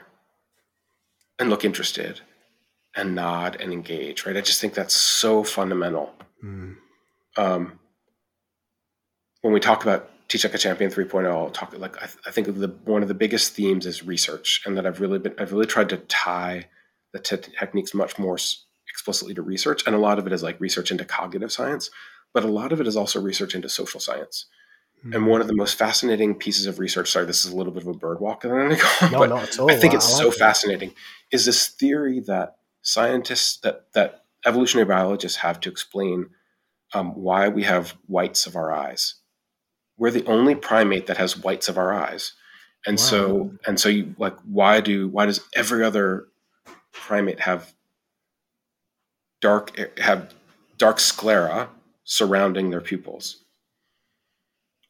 and look interested and nod and engage, right? I just think that's so fundamental. Mm. Um, when we talk about Teach Like a Champion 3.0, I'll talk like I, th- I think the, one of the biggest themes is research, and that I've really been I've really tried to tie the te- techniques much more explicitly to research. And a lot of it is like research into cognitive science, but a lot of it is also research into social science. Mm. And one of the most fascinating pieces of research, sorry, this is a little bit of a bird walk, no, but not at all. I think it's I like so it. fascinating, is this theory that scientists, that, that evolutionary biologists have to explain um, why we have whites of our eyes. We're the only primate that has whites of our eyes. And wow. so, and so you like, why do, why does every other primate have dark, eh, have dark sclera surrounding their pupils?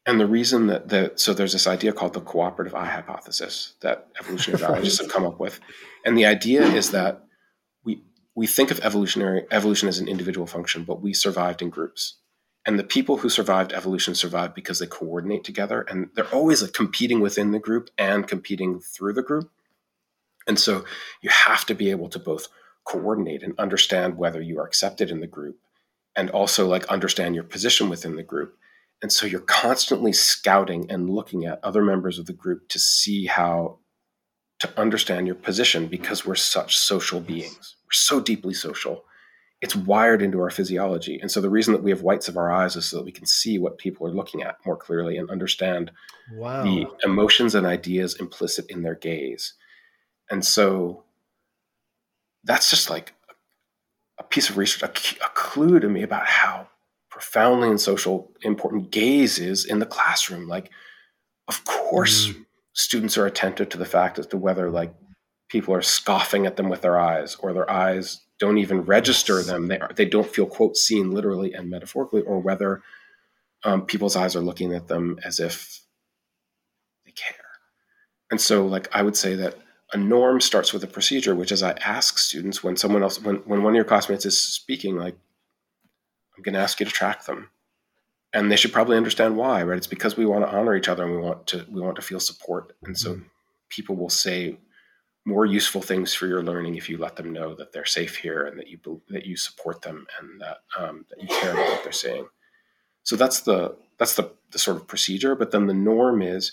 And the reason that that so there's this idea called the cooperative eye hypothesis that evolutionary biologists have come up with, and the idea is that we we think of evolutionary evolution as an individual function, but we survived in groups, and the people who survived evolution survived because they coordinate together, and they're always like competing within the group and competing through the group, and so you have to be able to both coordinate and understand whether you are accepted in the group, and also like understand your position within the group and so you're constantly scouting and looking at other members of the group to see how to understand your position because we're such social beings. We're so deeply social. It's wired into our physiology. And so the reason that we have whites of our eyes is so that we can see what people are looking at more clearly and understand wow. the emotions and ideas implicit in their gaze. And so that's just like a piece of research, a, a clue to me about how profoundly and social important gaze is in the classroom. Like, of course, mm. students are attentive to the fact as to whether like people are scoffing at them with their eyes or their eyes don't even register them. They are, they don't feel quote seen literally and metaphorically, or whether um, people's eyes are looking at them as if they care. And so, like, I would say that a norm starts with a procedure, which is I ask students when someone else, when, when one of your classmates is speaking, like, I'm going to ask you to track them. And they should probably understand why, right? It's because we want to honor each other and we want to we want to feel support. And so mm-hmm. people will say more useful things for your learning if you let them know that they're safe here and that you that you support them and that um, that you care about what they're saying. So that's the that's the the sort of procedure. But then the norm is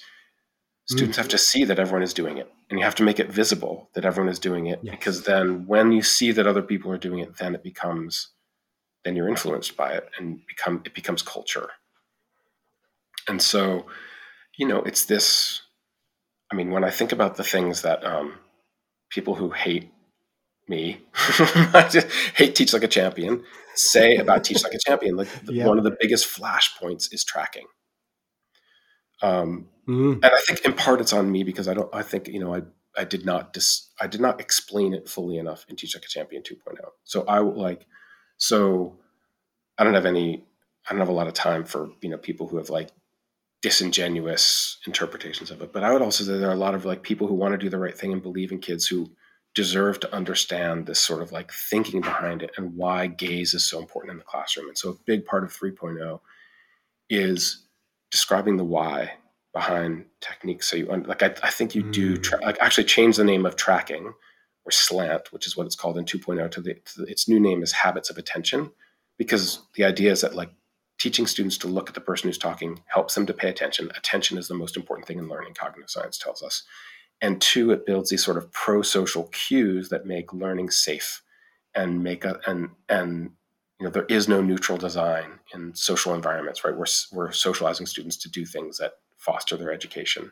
students mm-hmm. have to see that everyone is doing it, and you have to make it visible that everyone is doing it yes. because then when you see that other people are doing it, then it becomes then you're influenced by it and become it becomes culture. And so, you know, it's this. I mean, when I think about the things that um, people who hate me, hate Teach Like a Champion, say about Teach Like a Champion, like yeah. one of the biggest flashpoints is tracking. Um, mm. And I think in part it's on me because I don't. I think you know I I did not dis, I did not explain it fully enough in Teach Like a Champion 2.0. So I like so I don't have any, I don't have a lot of time for, you know, people who have like disingenuous interpretations of it. But I would also say there are a lot of like people who want to do the right thing and believe in kids who deserve to understand this sort of like thinking behind it and why gaze is so important in the classroom. And so a big part of 3.0 is describing the why behind techniques. So you like, I, I think you do mm. tra- like actually change the name of tracking or slant, which is what it's called in 2.0 to, the, to the, its new name is habits of attention, because the idea is that like teaching students to look at the person who's talking helps them to pay attention. Attention is the most important thing in learning, cognitive science tells us. And two, it builds these sort of pro-social cues that make learning safe and make a and and you know there is no neutral design in social environments, right? We're we're socializing students to do things that foster their education.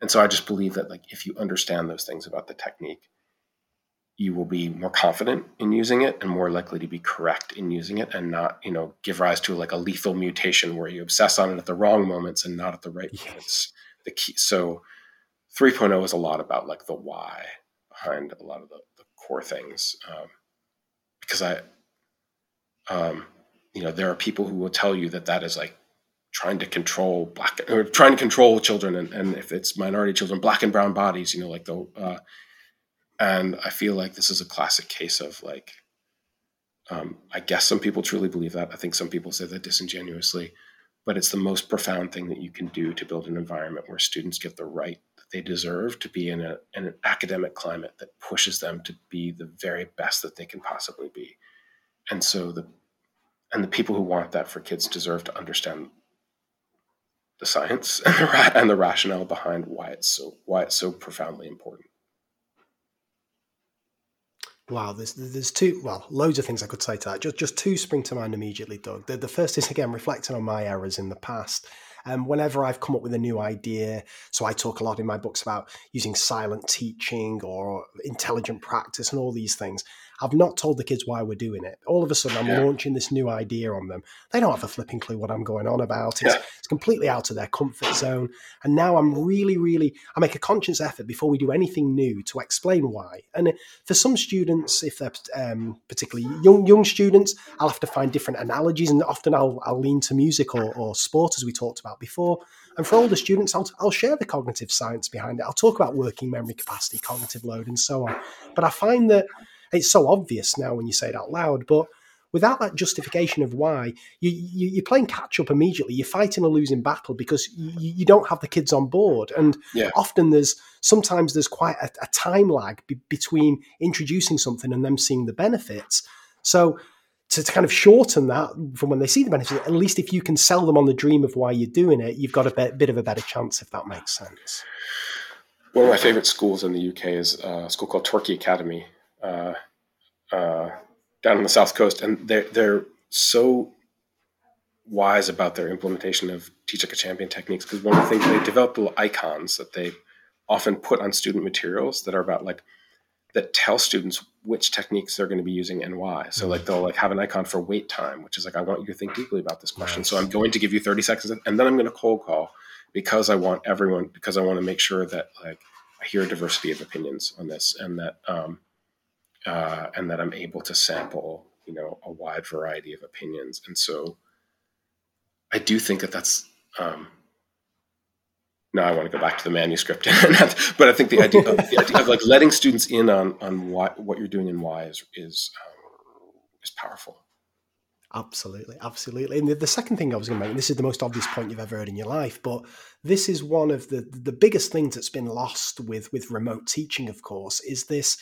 And so I just believe that like if you understand those things about the technique, you will be more confident in using it and more likely to be correct in using it and not you know give rise to like a lethal mutation where you obsess on it at the wrong moments and not at the right yes. moments the key so 3.0 is a lot about like the why behind a lot of the, the core things um, because i um, you know there are people who will tell you that that is like trying to control black or trying to control children and, and if it's minority children black and brown bodies you know like the uh, and I feel like this is a classic case of like, um, I guess some people truly believe that. I think some people say that disingenuously, but it's the most profound thing that you can do to build an environment where students get the right that they deserve to be in, a, in an academic climate that pushes them to be the very best that they can possibly be. And so the and the people who want that for kids deserve to understand the science and the, and the rationale behind why it's so why it's so profoundly important. Wow, there's there's two well, loads of things I could say to that. Just just two spring to mind immediately, Doug. The, the first is again reflecting on my errors in the past. um, whenever I've come up with a new idea, so I talk a lot in my books about using silent teaching or intelligent practice and all these things. I've not told the kids why we're doing it. All of a sudden, I'm yeah. launching this new idea on them. They don't have a flipping clue what I'm going on about. It's, yeah. it's completely out of their comfort zone. And now I'm really, really, I make a conscious effort before we do anything new to explain why. And for some students, if they're um, particularly young young students, I'll have to find different analogies, and often I'll, I'll lean to music or, or sport, as we talked about before. And for older students, I'll, I'll share the cognitive science behind it. I'll talk about working memory capacity, cognitive load, and so on. But I find that it's so obvious now when you say it out loud, but without that justification of why, you, you, are playing catch up immediately. You're fighting a losing battle because you, you don't have the kids on board. And yeah. often there's sometimes there's quite a, a time lag be, between introducing something and them seeing the benefits. So to, to, kind of shorten that from when they see the benefits, at least if you can sell them on the dream of why you're doing it, you've got a bit, bit of a better chance, if that makes sense. One of my favorite schools in the UK is a school called Torquay Academy, uh, uh, down on the south coast, and they're they're so wise about their implementation of teach like a champion techniques because one of the things they develop little icons that they often put on student materials that are about like that tell students which techniques they're going to be using and why. So like they'll like have an icon for wait time, which is like I want you to think deeply about this question. Nice. So I'm going to give you 30 seconds and then I'm going to cold call because I want everyone because I want to make sure that like I hear a diversity of opinions on this and that um, uh, and that I'm able to sample, you know, a wide variety of opinions. And so I do think that that's, um, now I want to go back to the manuscript, but I think the idea, of, the idea of like letting students in on, on why, what you're doing and why is, is, um, is powerful. Absolutely, absolutely. And the, the, second thing I was going to make, and this is the most obvious point you've ever heard in your life, but this is one of the the biggest things that's been lost with with remote teaching. Of course, is this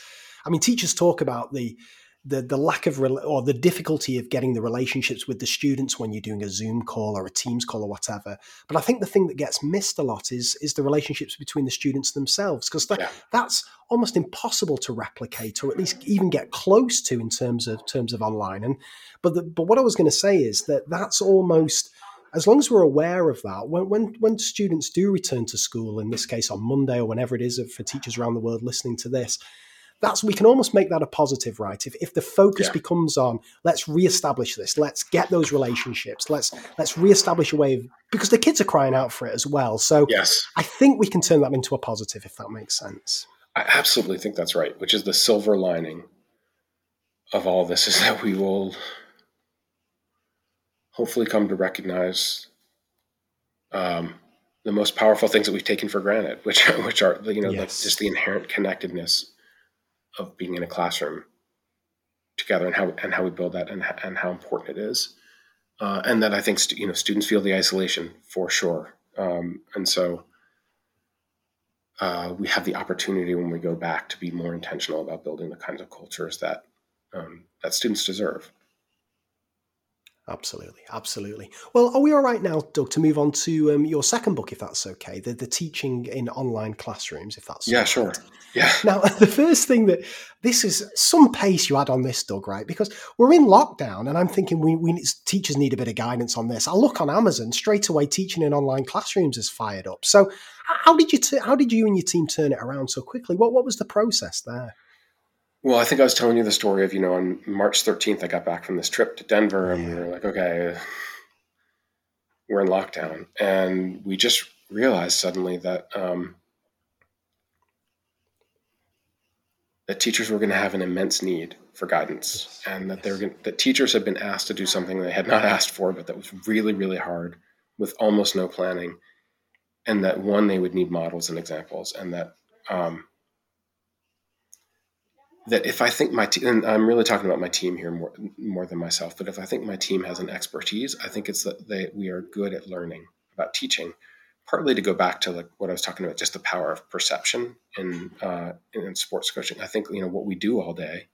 I mean, teachers talk about the the the lack of or the difficulty of getting the relationships with the students when you're doing a Zoom call or a Teams call or whatever. But I think the thing that gets missed a lot is is the relationships between the students themselves because that, yeah. that's almost impossible to replicate or at least even get close to in terms of terms of online. And but the, but what I was going to say is that that's almost as long as we're aware of that, when, when when students do return to school, in this case on Monday or whenever it is for teachers around the world listening to this, that's we can almost make that a positive, right? If if the focus yeah. becomes on let's reestablish this, let's get those relationships, let's let's reestablish a way of because the kids are crying out for it as well. So yes, I think we can turn that into a positive if that makes sense. I absolutely think that's right. Which is the silver lining of all this is that we will hopefully come to recognize um, the most powerful things that we've taken for granted, which which are you know yes. just the inherent connectedness of being in a classroom together and how and how we build that and and how important it is. Uh, and that I think you know students feel the isolation for sure. Um, and so uh, we have the opportunity when we go back to be more intentional about building the kinds of cultures that um, that students deserve. Absolutely, absolutely. Well, are we all right now, Doug, to move on to um, your second book, if that's okay? The the teaching in online classrooms, if that's yeah, right. sure. Yeah. Now, the first thing that this is some pace you had on this, Doug, right? Because we're in lockdown, and I'm thinking we, we teachers need a bit of guidance on this. I look on Amazon straight away. Teaching in online classrooms is fired up. So, how did you t- how did you and your team turn it around so quickly? What what was the process there? Well, I think I was telling you the story of, you know, on March 13th, I got back from this trip to Denver and we were like, okay, we're in lockdown. And we just realized suddenly that, um, that teachers were going to have an immense need for guidance and that they're going that teachers had been asked to do something they had not asked for, but that was really, really hard with almost no planning. And that one, they would need models and examples and that, um, that if I think my team, and I'm really talking about my team here more more than myself, but if I think my team has an expertise, I think it's that they we are good at learning about teaching. Partly to go back to like what I was talking about, just the power of perception in uh, in sports coaching. I think you know what we do all day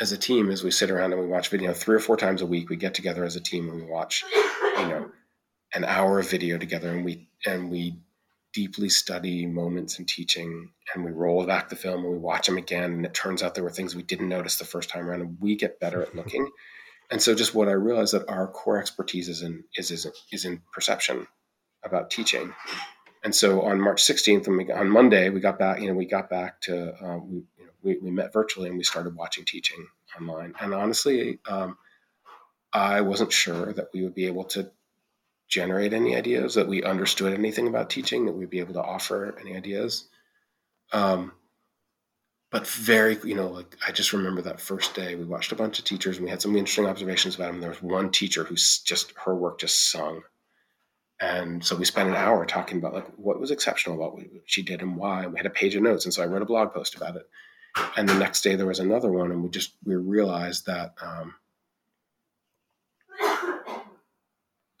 as a team is we sit around and we watch video three or four times a week. We get together as a team and we watch you know an hour of video together, and we and we deeply study moments in teaching and we roll back the film and we watch them again and it turns out there were things we didn't notice the first time around and we get better at looking and so just what i realized that our core expertise is in is is, is in perception about teaching. And so on March 16th, and we, on Monday, we got back. You know, we got back to uh, we, you know, we, we met virtually and we started watching teaching online. And honestly, um, I wasn't sure that we would be able to generate any ideas, that we understood anything about teaching, that we'd be able to offer any ideas. Um, but very, you know, like I just remember that first day we watched a bunch of teachers and we had some interesting observations about them. There was one teacher who's just her work just sung. And so we spent an hour talking about like what was exceptional about what she did and why. We had a page of notes, and so I wrote a blog post about it. And the next day there was another one, and we just we realized that um,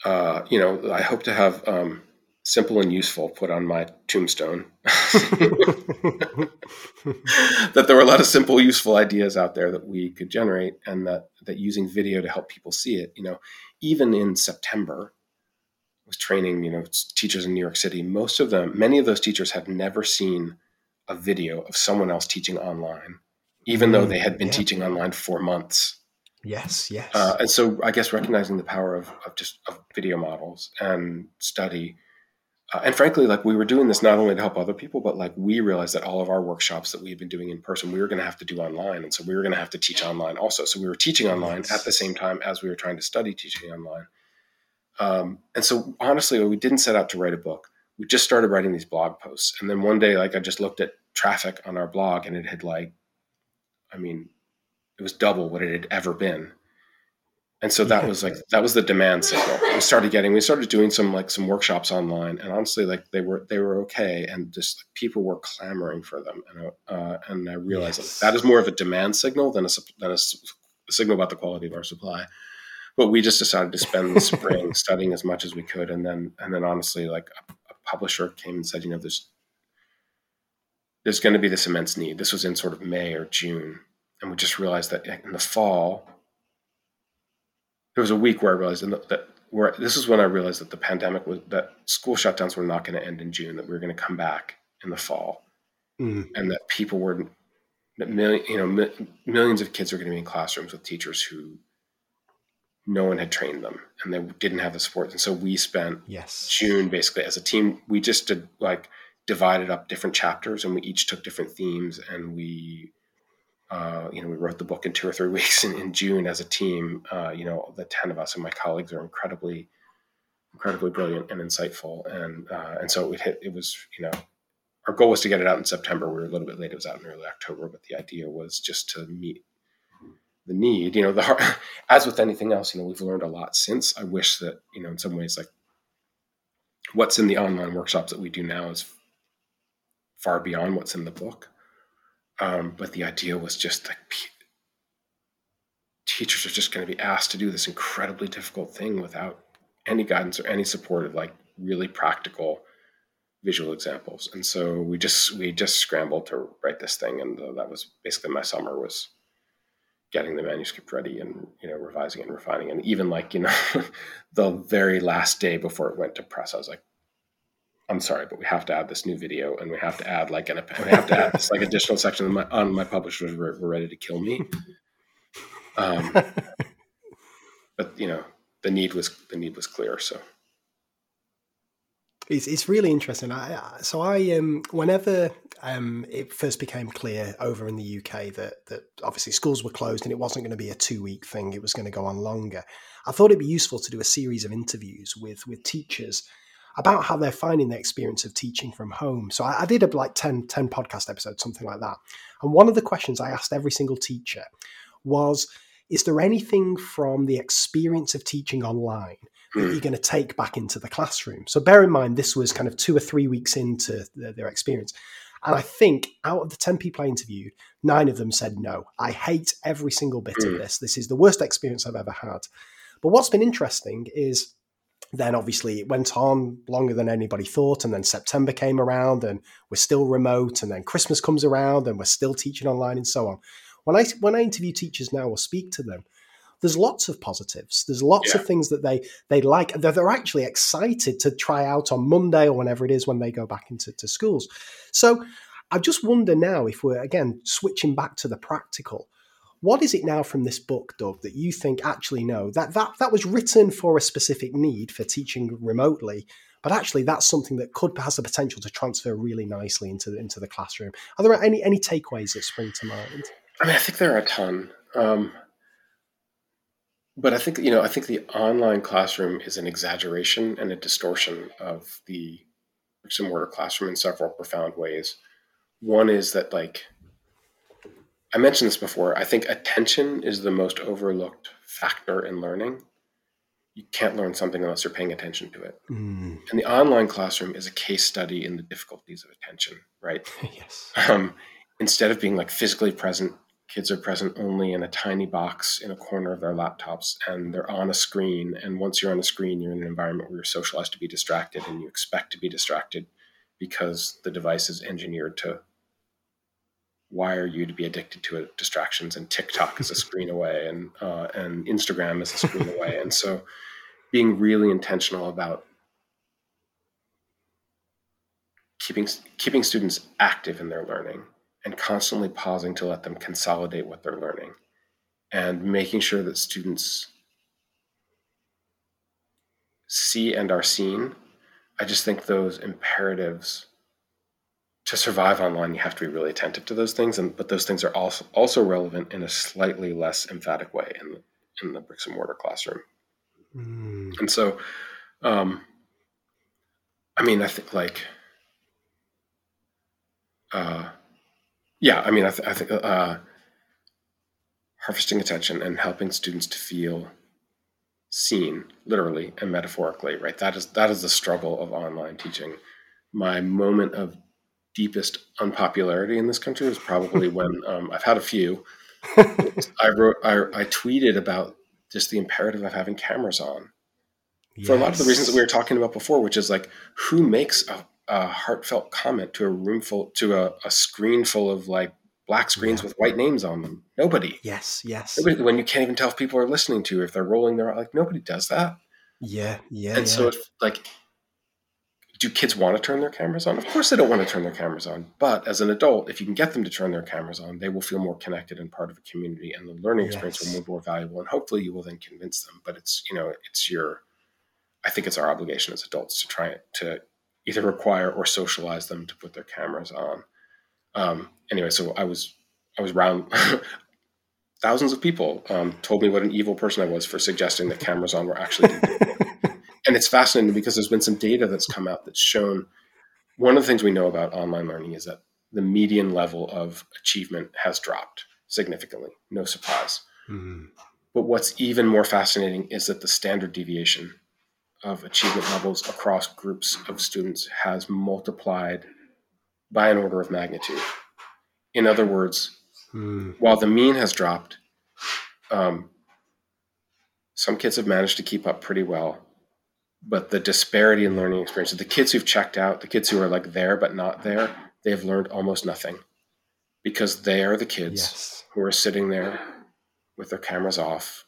uh, you know I hope to have um, simple and useful put on my tombstone. that there were a lot of simple, useful ideas out there that we could generate, and that that using video to help people see it. You know, even in September, I was training you know teachers in New York City. Most of them, many of those teachers, had never seen a video of someone else teaching online, even mm, though they had been yeah. teaching online for months. Yes, yes. Uh, and so I guess recognizing the power of, of just of video models and study uh, and frankly, like we were doing this not only to help other people, but like we realized that all of our workshops that we had been doing in person, we were going to have to do online, and so we were going to have to teach online also. So we were teaching online yes. at the same time as we were trying to study teaching online. Um, and so honestly, we didn't set out to write a book. We just started writing these blog posts, and then one day, like I just looked at traffic on our blog, and it had like, I mean, it was double what it had ever been. And so that was like that was the demand signal. We started getting we started doing some like some workshops online and honestly like they were they were okay and just like, people were clamoring for them and uh, and i realized yes. that, that is more of a demand signal than a than a, a signal about the quality of our supply. But we just decided to spend the spring studying as much as we could and then and then honestly like a, a publisher came and said you know there's there's going to be this immense need. This was in sort of may or june and we just realized that in the fall there was a week where I realized that where this is when I realized that the pandemic was that school shutdowns were not going to end in June, that we were going to come back in the fall, mm. and that people were that million, you know millions of kids were going to be in classrooms with teachers who no one had trained them and they didn't have the support. And so we spent yes. June basically as a team we just did like divided up different chapters and we each took different themes and we uh, you know, we wrote the book in two or three weeks in, in June as a team. Uh, you know, the ten of us and my colleagues are incredibly, incredibly brilliant and insightful, and uh, and so it hit. It was you know, our goal was to get it out in September. We were a little bit late; it was out in early October, but the idea was just to meet the need. You know, the as with anything else, you know, we've learned a lot since. I wish that you know, in some ways, like what's in the online workshops that we do now is far beyond what's in the book. Um, but the idea was just that teachers are just going to be asked to do this incredibly difficult thing without any guidance or any support of like really practical visual examples. And so we just we just scrambled to write this thing, and uh, that was basically my summer was getting the manuscript ready and you know revising and refining and even like you know the very last day before it went to press i was like I'm sorry, but we have to add this new video, and we have to add like an we have to add this like additional section on my, on my publishers were, were ready to kill me. Um, but you know, the need was the need was clear. So it's it's really interesting. I, so I um whenever um it first became clear over in the UK that that obviously schools were closed and it wasn't going to be a two week thing, it was going to go on longer. I thought it'd be useful to do a series of interviews with with teachers about how they're finding the experience of teaching from home. So I, I did a like 10, 10 podcast episodes, something like that. And one of the questions I asked every single teacher was, is there anything from the experience of teaching online that you're hmm. going to take back into the classroom? So bear in mind, this was kind of two or three weeks into the, their experience. And I think out of the 10 people I interviewed, nine of them said no. I hate every single bit of hmm. this. This is the worst experience I've ever had. But what's been interesting is then obviously it went on longer than anybody thought and then september came around and we're still remote and then christmas comes around and we're still teaching online and so on. When i when i interview teachers now or speak to them there's lots of positives. There's lots yeah. of things that they they like. They're, they're actually excited to try out on monday or whenever it is when they go back into to schools. So i just wonder now if we're again switching back to the practical what is it now from this book, Doug, that you think actually no that that that was written for a specific need for teaching remotely, but actually that's something that could has the potential to transfer really nicely into into the classroom. Are there any any takeaways that spring to mind? I mean, I think there are a ton. Um, but I think you know, I think the online classroom is an exaggeration and a distortion of the bricks and mortar classroom in several profound ways. One is that like I mentioned this before. I think attention is the most overlooked factor in learning. You can't learn something unless you're paying attention to it. Mm. And the online classroom is a case study in the difficulties of attention, right? yes. Um, instead of being like physically present, kids are present only in a tiny box in a corner of their laptops and they're on a screen. And once you're on a screen, you're in an environment where you're socialized to be distracted and you expect to be distracted because the device is engineered to wire you to be addicted to it, distractions and TikTok is a screen away and uh, and Instagram is a screen away. And so being really intentional about keeping keeping students active in their learning and constantly pausing to let them consolidate what they're learning and making sure that students see and are seen. I just think those imperatives to survive online, you have to be really attentive to those things, and but those things are also also relevant in a slightly less emphatic way in the in the bricks and mortar classroom. Mm. And so, um, I mean, I think like, uh, yeah, I mean, I, th- I think uh, harvesting attention and helping students to feel seen, literally and metaphorically, right? That is that is the struggle of online teaching. My moment of deepest unpopularity in this country was probably when um, I've had a few. I wrote, I, I, tweeted about just the imperative of having cameras on yes. for a lot of the reasons that we were talking about before, which is like who makes a, a heartfelt comment to a room full, to a, a screen full of like black screens yeah. with white names on them. Nobody. Yes, yes. Nobody, when you can't even tell if people are listening to you, if they're rolling their like nobody does that. Yeah, yeah. And yeah. so, it's like, do kids want to turn their cameras on? Of course, they don't want to turn their cameras on. But as an adult, if you can get them to turn their cameras on, they will feel more connected and part of a community, and the learning yes. experience will be more valuable. And hopefully, you will then convince them. But it's you know, it's your. I think it's our obligation as adults to try to either require or socialize them to put their cameras on. Um, anyway, so I was I was around. thousands of people um, told me what an evil person I was for suggesting that cameras on were actually and it's fascinating because there's been some data that's come out that's shown one of the things we know about online learning is that the median level of achievement has dropped significantly. No surprise. Mm-hmm. But what's even more fascinating is that the standard deviation of achievement levels across groups of students has multiplied by an order of magnitude. In other words, mm. while the mean has dropped, um, some kids have managed to keep up pretty well but the disparity in learning experiences the kids who've checked out the kids who are like there but not there they've learned almost nothing because they are the kids yes. who are sitting there with their cameras off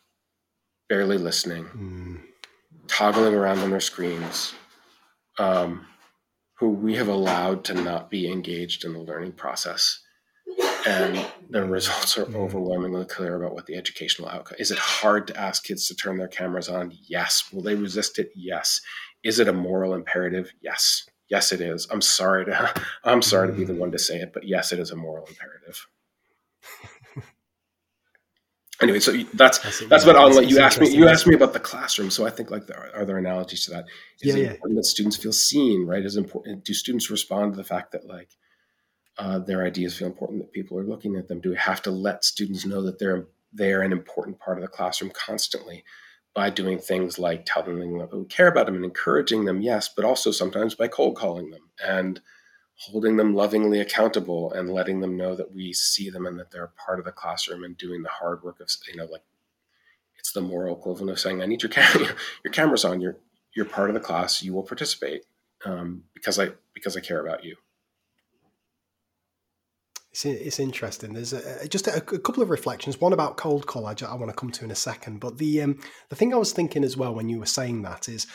barely listening mm. toggling around on their screens um, who we have allowed to not be engaged in the learning process and the results are overwhelmingly clear about what the educational outcome is it hard to ask kids to turn their cameras on? Yes. Will they resist it? Yes. Is it a moral imperative? Yes. Yes it is. I'm sorry to i'm sorry to be the one to say it but yes it is a moral imperative. Anyway so that's that's, that's what online you asked me you asked me about the classroom so i think like there are, are there analogies to that. Is yeah, it important that students feel seen right? Is important do students respond to the fact that like uh, their ideas feel important that people are looking at them? Do we have to let students know that they're they're an important part of the classroom constantly by doing things like telling them that we care about them and encouraging them, yes, but also sometimes by cold calling them and holding them lovingly accountable and letting them know that we see them and that they're part of the classroom and doing the hard work of you know like it's the moral equivalent of saying I need your camera your camera's on you're you're part of the class you will participate um, because I because I care about you. It's, it's interesting. There's a, just a, a, couple of reflections. One about cold call. I, I want to come to in a second. But the um, the thing I was thinking as well when you were saying that is,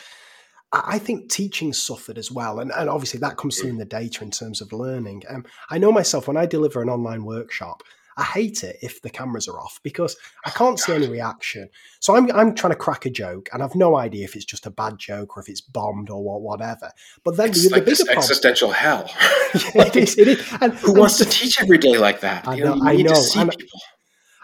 I think teaching suffered as well, and, and obviously that comes through in the data in terms of learning. Um, I know myself when I deliver an online workshop, I hate it if the cameras are off because I can't see any reaction. So I'm, I'm trying to crack a joke and I've no idea if it's just a bad joke or if it's bombed or whatever. But then it's the, like the bigger this existential hell. problem, it is, it is. And, Who wants to teach every day like that? I You know, know, you I need to know, see and- people.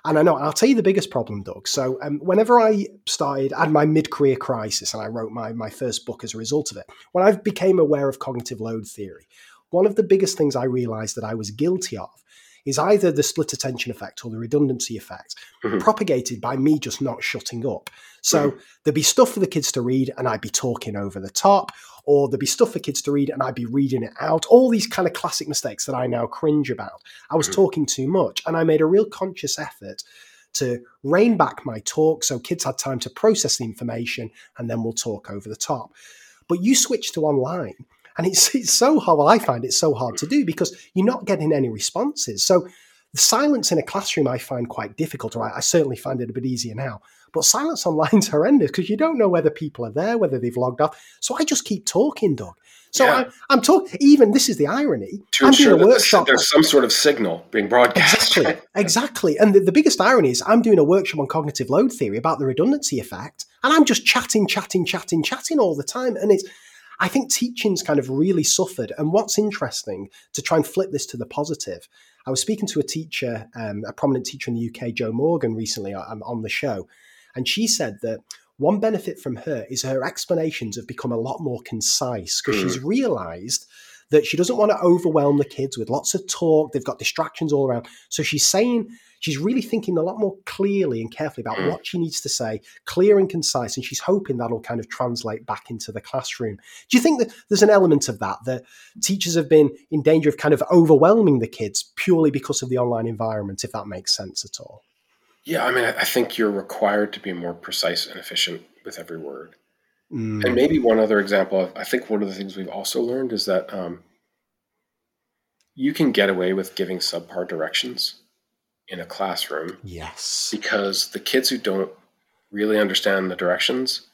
And I know, I'll tell you the biggest problem, Doug. So, um, whenever I started, I had my mid-career crisis, and I wrote my my first book as a result of it. When I became aware of cognitive load theory, one of the biggest things I realised that I was guilty of is either the split attention effect or the redundancy effect, Mhm. propagated by me just not shutting up. So there'd be stuff for the kids to read, and I'd be talking over the top, or there'd be stuff for kids to read, and I'd be reading it out. All these kind of classic mistakes that I now cringe about. I was Mhm. talking too much, and I made a real conscious effort to rein back my talk so kids had time to process the information, and then we'll talk over the top. But you switch to online, and it's it's so hard. Well, I find it so hard to do because you're not getting any responses. So the silence in a classroom I find quite difficult, or I, I certainly find it a bit easier now. But silence online is horrendous because you don't know whether people are there, whether they've logged off. So I just keep talking, Doug. So Yeah. I, I'm talking. Even this is the irony. To I'm doing a workshop. there's some sort of signal being broadcast. Exactly, exactly. And the, the biggest irony is I'm doing a workshop on cognitive load theory about the redundancy effect, and I'm just chatting, chatting, chatting, chatting all the time. And it's, I think teaching's kind of really suffered. And what's interesting to try and flip this to the positive, I was speaking to a teacher, um, a prominent teacher in the UK, Jo Morgan, recently on, on the show, and she said that one benefit from her is her explanations have become a lot more concise because she's hmm. realised that she doesn't want to overwhelm the kids with lots of talk. They've got distractions all around. So she's saying, she's really thinking a lot more clearly and carefully about Mm. what she needs to say, clear and concise. And she's hoping that'll kind of translate back into the classroom. Do you think that there's an element of that, that teachers have been in danger of kind of overwhelming the kids purely because of the online environment, if that makes sense at all? Yeah, I mean, I I think you're required to be more precise and efficient with every word. Mm, And maybe one other example, I think one of the things we've also learned is that um, you can get away with giving subpar directions in a classroom yes. because the kids who don't really understand the directions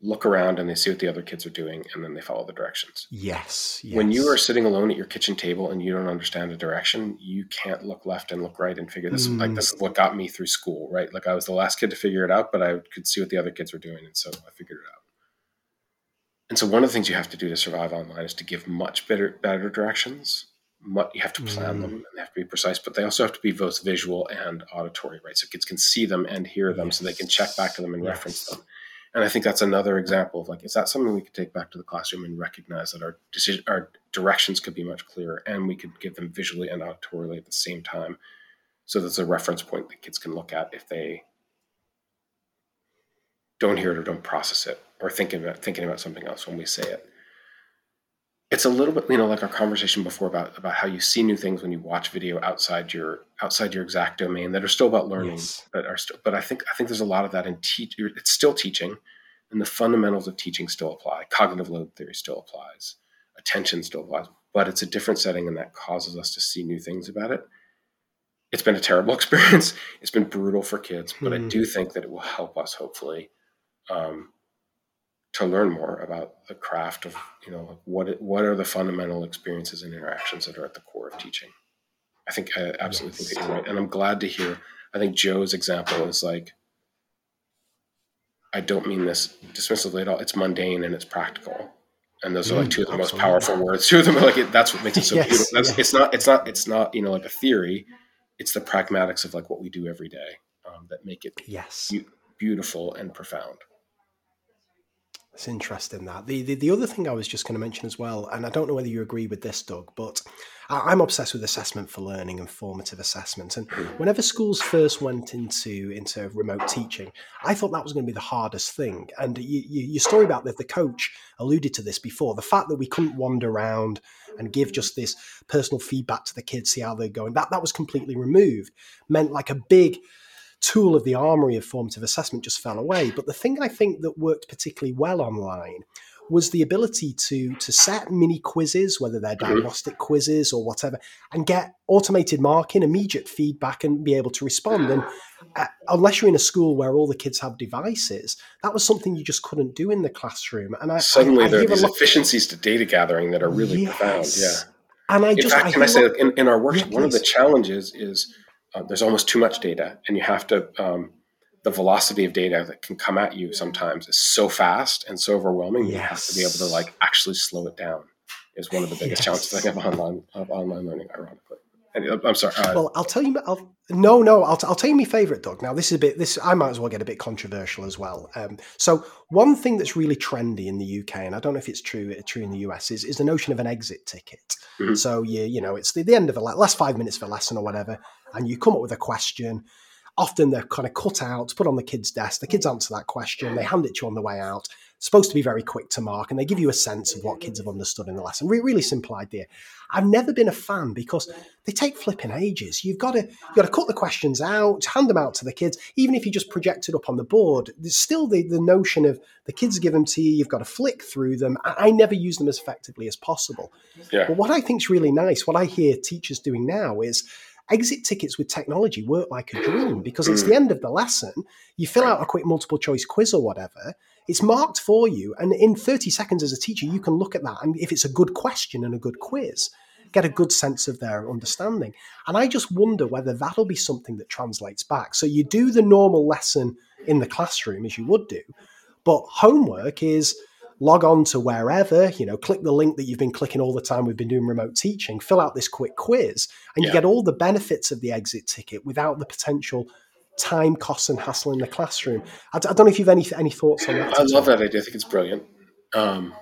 look around and they see what the other kids are doing and then they follow the directions. Yes. yes. When you are sitting alone at your kitchen table and you don't understand a direction, you can't look left and look right and figure this like Mm. this is what got me through school, right? Like I was the last kid to figure it out, but I could see what the other kids were doing, and so I figured it out. And so one of the things you have to do to survive online is to give much better better directions. You have to plan Mm. them and they have to be precise, but they also have to be both visual and auditory, right? So kids can see them and hear them, so they can check back to them and reference them. And I think that's another example of like, is that something we could take back to the classroom and recognize that our decision, our directions could be much clearer, and we could give them visually and auditorily at the same time, so there's a reference point that kids can look at if they don't hear it or don't process it or thinking about thinking about something else when we say it. It's a little bit, you know, like our conversation before about about how you see new things when you watch video outside your outside your exact domain that are still about learning, Yes. but are still. But I think I think there's a lot of that in teach. It's still teaching, and the fundamentals of teaching still apply. Cognitive load theory still applies. Attention still applies, but it's a different setting, and that causes us to see new things about it. It's been a terrible experience. It's been brutal for kids, but I Hmm. do think that it will help us hopefully um, to learn more about the craft of you know what it, what are the fundamental experiences and interactions that are at the core of teaching. I think I absolutely think that you're right, and I'm glad to hear. I think Jo's example is like. I don't mean this dismissively at all. It's mundane and it's practical, and those are like Mm, two of the most powerful words. Two of them are like that's what makes it so Yes, beautiful. That's, yes. It's not. It's not. It's not. You know, like a theory. It's the pragmatics of like what we do every day um, that make it Yes. beau- beautiful and profound. It's interesting that the, the the other thing I was just going to mention as well, and I don't know whether you agree with this, Doug, but I, I'm obsessed with assessment for learning and formative assessment. And hmm. whenever schools first went into into remote teaching, I thought that was going to be the hardest thing. And you, you, your story about the, the coach alluded to this before. The fact that we couldn't wander around and give just this personal feedback to the kids, see how they're going, that that was completely removed. Meant like a big tool of the armory of formative assessment just fell away. But the thing I think that worked particularly well online was the ability to to set mini quizzes, whether they're Mhm. diagnostic quizzes or whatever, and get automated marking, immediate feedback, and be able to respond. And uh, unless you're in a school where all the kids have devices, that was something you just couldn't do in the classroom. And I Suddenly, I, I there are these efficiencies to data gathering that are really profound. Yeah. And I In just fact, I can I say in, in our workshop, Yeah, one of the challenges is uh, there's almost too much data, and you have to. Um, the velocity of data that can come at you sometimes is so fast and so overwhelming. Yes. You have to be able to like actually slow it down. Is one of the biggest yes. challenges I think of online of online learning. Ironically. I'm sorry. Uh, well, I'll tell you. I'll, no, no. I'll, t- I'll tell you my favorite, Doug. Now, this is a bit. This I might as well get a bit controversial as well. Um, so, one thing that's really trendy in the UK, and I don't know if it's true true in the US, is, is the notion of an exit ticket. Mm-hmm. So, you you know, it's the, the end of a last five minutes of a lesson or whatever, and you come up with a question. Often they're kind of cut out, put on the kid's desk. The kids answer that question. They hand it to you on the way out supposed to be very quick to mark, and they give you a sense of what kids have understood in the lesson. Re- really simple idea. I've never been a fan because they take flipping ages. You've got to you've got to cut the questions out, hand them out to the kids. Even if you just project it up on the board, there's still the, the notion of the kids give them to you. You've got to flick through them. I, I never use them as effectively as possible. Yeah. But what I think is really nice, what I hear teachers doing now is exit tickets with technology work like a dream because it's the end of the lesson. You fill out a quick multiple choice quiz or whatever. It's marked for you, and in 30 seconds as a teacher, you can look at that. And if it's a good question and a good quiz, get a good sense of their understanding. And I just wonder whether that'll be something that translates back. So you do the normal lesson in the classroom as you would do, but homework is log on to wherever, you know, click the link that you've been clicking all the time we've been doing remote teaching, fill out this quick quiz, and yeah. you get all the benefits of the exit ticket without the potential time costs and hassle in the classroom. I, I don't know if you've any any thoughts on that. I love that idea. I think it's brilliant. Um,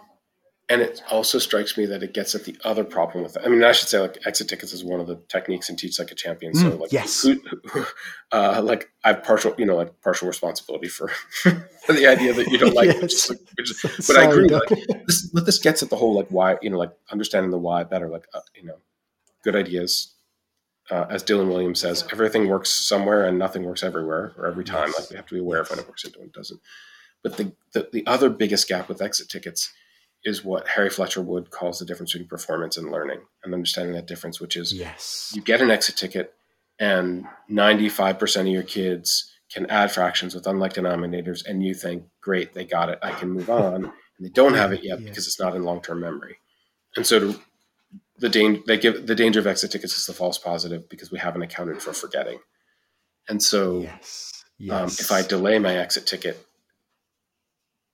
and it also strikes me that it gets at the other problem with it. I mean, I should say like exit tickets is one of the techniques in Teach Like a Champion. So mm, like, yes, uh, like I have partial, you know, like partial responsibility for, for the idea that you don't like, yes. which is, which is, but Sorry, I agree. Like, this, but this gets at the whole like why, you know, like understanding the why better. Like, uh, you know, good ideas uh, as Dylan Wiliams says, everything works somewhere and nothing works everywhere or every time. Yes. Like we have to be aware of when it works and when it doesn't. But the, the, the other biggest gap with exit tickets is what Harry Fletcher Wood calls the difference between performance and learning and understanding that difference, which is yes. you get an exit ticket and 95% of your kids can add fractions with unlike denominators and you think, great, they got it. I can move on. And they don't have it yet yes. because it's not in long-term memory. And so to the danger they give the danger of exit tickets is the false positive because we haven't accounted for forgetting. And so, yes. Yes. Um, if I delay my exit ticket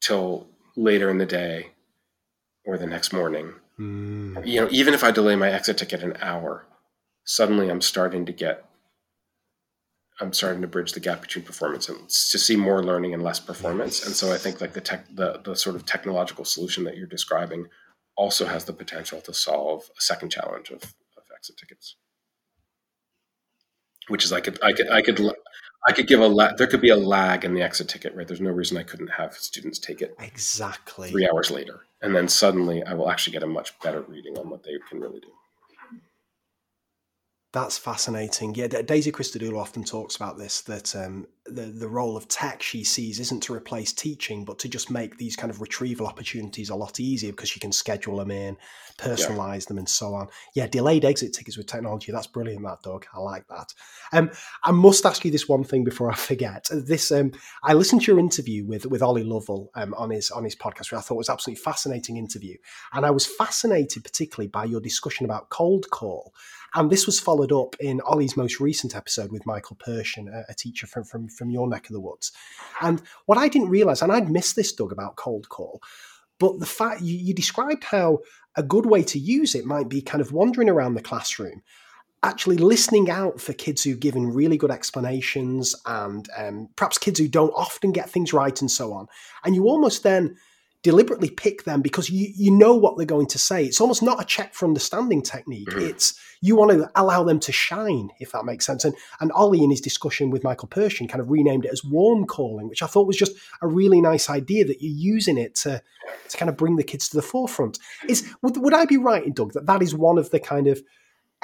till later in the day or the next morning, mm. you know, even if I delay my exit ticket an hour, suddenly I'm starting to get I'm starting to bridge the gap between performance and to see more learning and less performance. And so I think like the tech, the, the sort of technological solution that you're describing also has the potential to solve a second challenge of, of exit tickets, which is I could I could I could I could give a la- there could be a lag in the exit ticket, right? There's no reason I couldn't have students take it exactly three hours later, and then suddenly I will actually get a much better reading on what they can really do. That's fascinating. Yeah, Daisy Christodoulou often talks about this that um, the the role of tech she sees isn't to replace teaching, but to just make these kind of retrieval opportunities a lot easier because you can schedule them in, personalize yeah. them, and so on. Yeah, delayed exit tickets with technology. That's brilliant, that Doug. I like that. Um, I must ask you this one thing before I forget. This um, I listened to your interview with with Ollie Lovell um, on his on his podcast, which I thought was absolutely fascinating interview, and I was fascinated particularly by your discussion about cold call and this was followed up in Ollie's most recent episode with Michael Pershan, a, a teacher from, from, from your neck of the woods. And what I didn't realize, and I'd missed this, Doug, about cold call, but the fact you, you described how a good way to use it might be kind of wandering around the classroom actually listening out for kids who've given really good explanations and um, perhaps kids who don't often get things right and so on. And you almost then deliberately pick them because you, you know what they're going to say. It's almost not a check for understanding technique. Mm-hmm. It's you want to allow them to shine, if that makes sense. And and Ollie in his discussion with Michael Pershan kind of renamed it as warm calling, which I thought was just a really nice idea that you're using it to to kind of bring the kids to the forefront. Is would, would I be right, Doug, that that is one of the kind of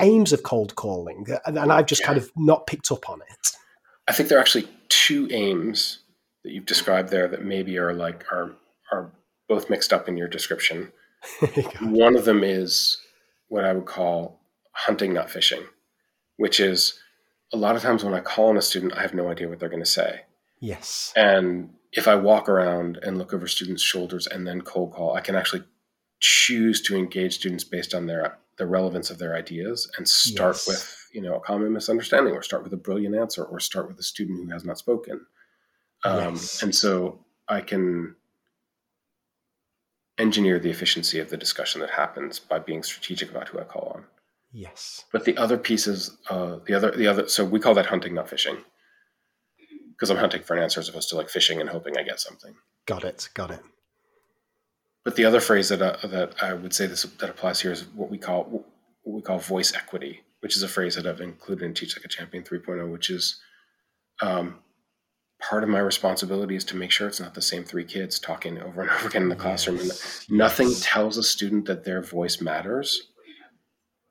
aims of cold calling, and I've just yeah. kind of not picked up on it. I think there are actually two aims that you've described there that maybe are like are are both mixed up in your description. One of them is what I would call hunting, not fishing, which is a lot of times when I call on a student, I have no idea what they're going to say. Yes. And if I walk around and look over students' shoulders and then cold call, I can actually choose to engage students based on their the relevance of their ideas and start yes. with you know a common misunderstanding or start with a brilliant answer or start with a student who has not spoken um, yes. and so i can engineer the efficiency of the discussion that happens by being strategic about who i call on. Yes. But the other pieces uh, the other the other so we call that hunting not fishing. Because i'm hunting for an answer as opposed to like fishing and hoping i get something. Got it got it. But the other phrase that uh, that I would say this that applies here is what we call what we call voice equity, which is a phrase that I've included in Teach Like a Champion 3.0, which is um, part of my responsibility is to make sure it's not the same three kids talking over and over again in the classroom. Yes. And nothing yes. tells a student that their voice matters,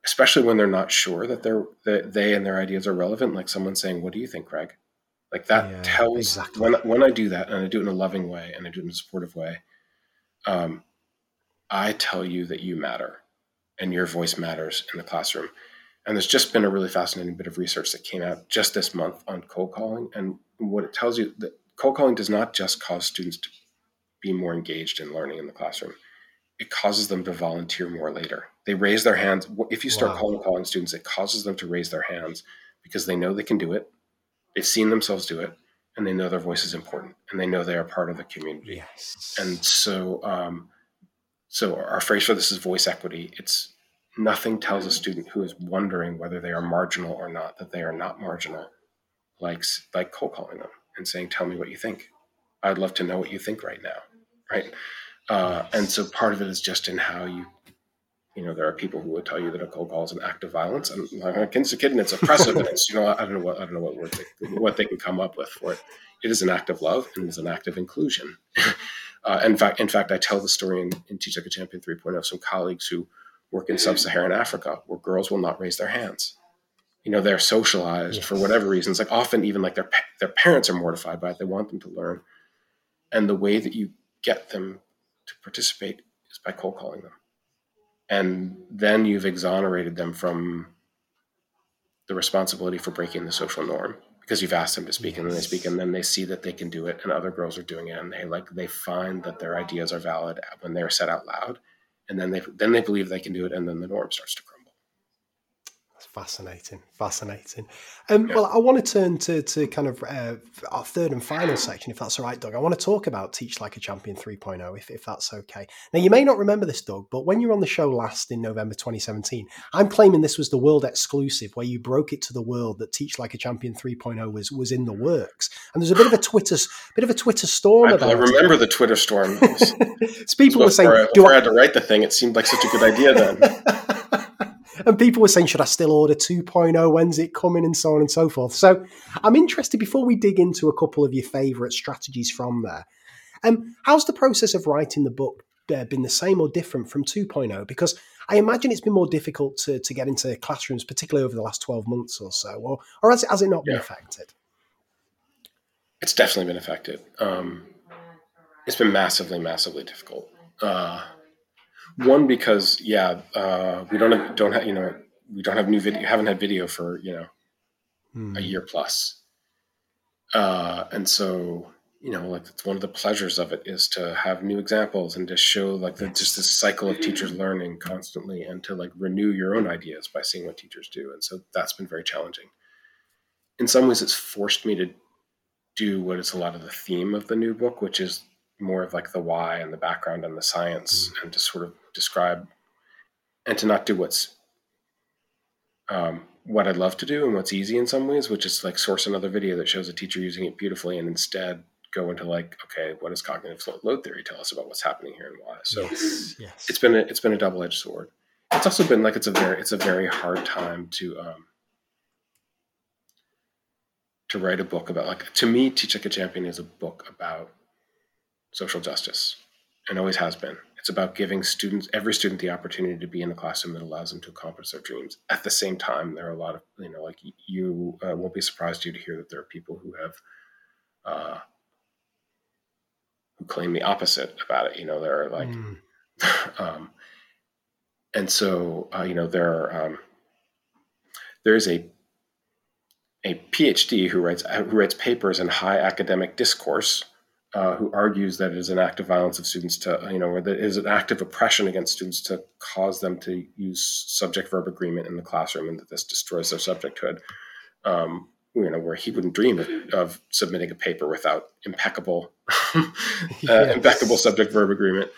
especially when they're not sure that they're that they and their ideas are relevant. Like someone saying, "What do you think, Craig?" Like that yeah, tells exactly. when when I do that and I do it in a loving way and I do it in a supportive way um, I tell you that you matter and your voice matters in the classroom. And there's just been a really fascinating bit of research that came out just this month on cold calling. And what it tells you that cold calling does not just cause students to be more engaged in learning in the classroom, it causes them to volunteer more later. They raise their hands. If you start wow. cold calling students, it causes them to raise their hands because they know they can do it. They've seen themselves do it and they know their voice is important and they know they are part of the community. Yes. And so, um, so our phrase for this is voice equity. It's nothing tells a student who is wondering whether they are marginal or not that they are not marginal, like like cold calling them and saying, "Tell me what you think. I'd love to know what you think right now." Right. Uh, and so part of it is just in how you you know, there are people who would tell you that a cold call is an act of violence, and against a kid, and it's oppressive, and it's you know, I don't know what I don't know what word they, what they can come up with for it. It is an act of love and it is an act of inclusion. uh, in fact, in fact, I tell the story in, in Teach Like a Champion 3.0 of some colleagues who work in sub-Saharan Africa, where girls will not raise their hands. You know, they're socialized yes. for whatever reasons. Like often, even like their their parents are mortified by it. They want them to learn, and the way that you get them to participate is by cold calling them and then you've exonerated them from the responsibility for breaking the social norm because you've asked them to speak yes. and then they speak and then they see that they can do it and other girls are doing it and they like they find that their ideas are valid when they're said out loud and then they then they believe they can do it and then the norm starts to crumble Fascinating, fascinating. Um, yeah. Well, I want to turn to, to kind of uh, our third and final section, if that's all right, Doug. I want to talk about Teach Like a Champion 3.0, if, if that's okay. Now, you may not remember this, Doug, but when you were on the show last in November 2017, I'm claiming this was the world exclusive, where you broke it to the world that Teach Like a Champion 3.0 was was in the works. And there's a bit of a Twitter bit of a Twitter storm I, about. I remember it. the Twitter storm. so people were saying, I, "Do I had to write the thing?" It seemed like such a good idea then. and people were saying, should I still order 2.0? When's it coming? And so on and so forth. So I'm interested, before we dig into a couple of your favourite strategies from there, um, how's the process of writing the book uh, been the same or different from 2.0? Because I imagine it's been more difficult to, to get into classrooms, particularly over the last 12 months or so, or, or has, it, has it not been affected? It's definitely been affected. Um, it's been massively, massively difficult. Uh, one because yeah, uh, we don't have, don't have you know we don't have new video, haven't had video for you know hmm. a year plus, uh, and so you know like it's one of the pleasures of it is to have new examples and to show like the, just this cycle of teachers learning constantly and to like renew your own ideas by seeing what teachers do, and so that's been very challenging. In some ways, it's forced me to do what is a lot of the theme of the new book, which is more of like the why and the background and the science mm. and to sort of describe and to not do what's um, what I'd love to do and what's easy in some ways, which is like source another video that shows a teacher using it beautifully and instead go into like, okay, what does cognitive load theory tell us about what's happening here and why? So yes, yes. it's been a, it's been a double edged sword. It's also been like it's a very it's a very hard time to um, to write a book about like to me, Teach Like a Champion is a book about social justice and always has been. It's about giving students, every student, the opportunity to be in a classroom that allows them to accomplish their dreams. At the same time, there are a lot of, you know, like you uh, won't be surprised you to hear that there are people who have, uh, who claim the opposite about it. You know, there are like, mm. um, and so uh, you know there are, um, there is a a PhD who writes who writes papers in high academic discourse uh, who argues that it is an act of violence of students to, you know, or that it is an act of oppression against students to cause them to use subject verb agreement in the classroom and that this destroys their subjecthood. Um, you know, where he wouldn't dream of, of submitting a paper without impeccable, uh, yes. impeccable subject verb agreement.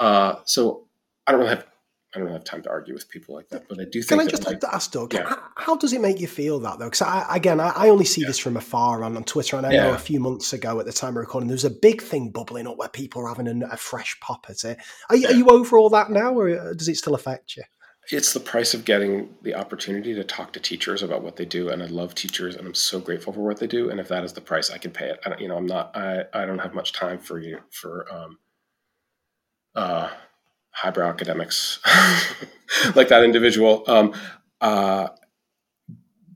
Uh, so I don't really have I don't have time to argue with people like that, but I do think. Can I just like, ask Doug? Yeah. How, does it make you feel that though? Because I, again, I, I, only see yeah. this from afar on, on Twitter, and I yeah. know a few months ago at the time of recording, there was a big thing bubbling up where people are having a, a fresh pop at it. Are you, are you over all that now, or uh, does it still affect you? It's the price of getting the opportunity to talk to teachers about what they do, and I love teachers, and I'm so grateful for what they do. And if that is the price, I can pay it. I don't, you know, I'm not. I, I don't have much time for you for. Um, uh, highbrow academics like that individual. Um, uh,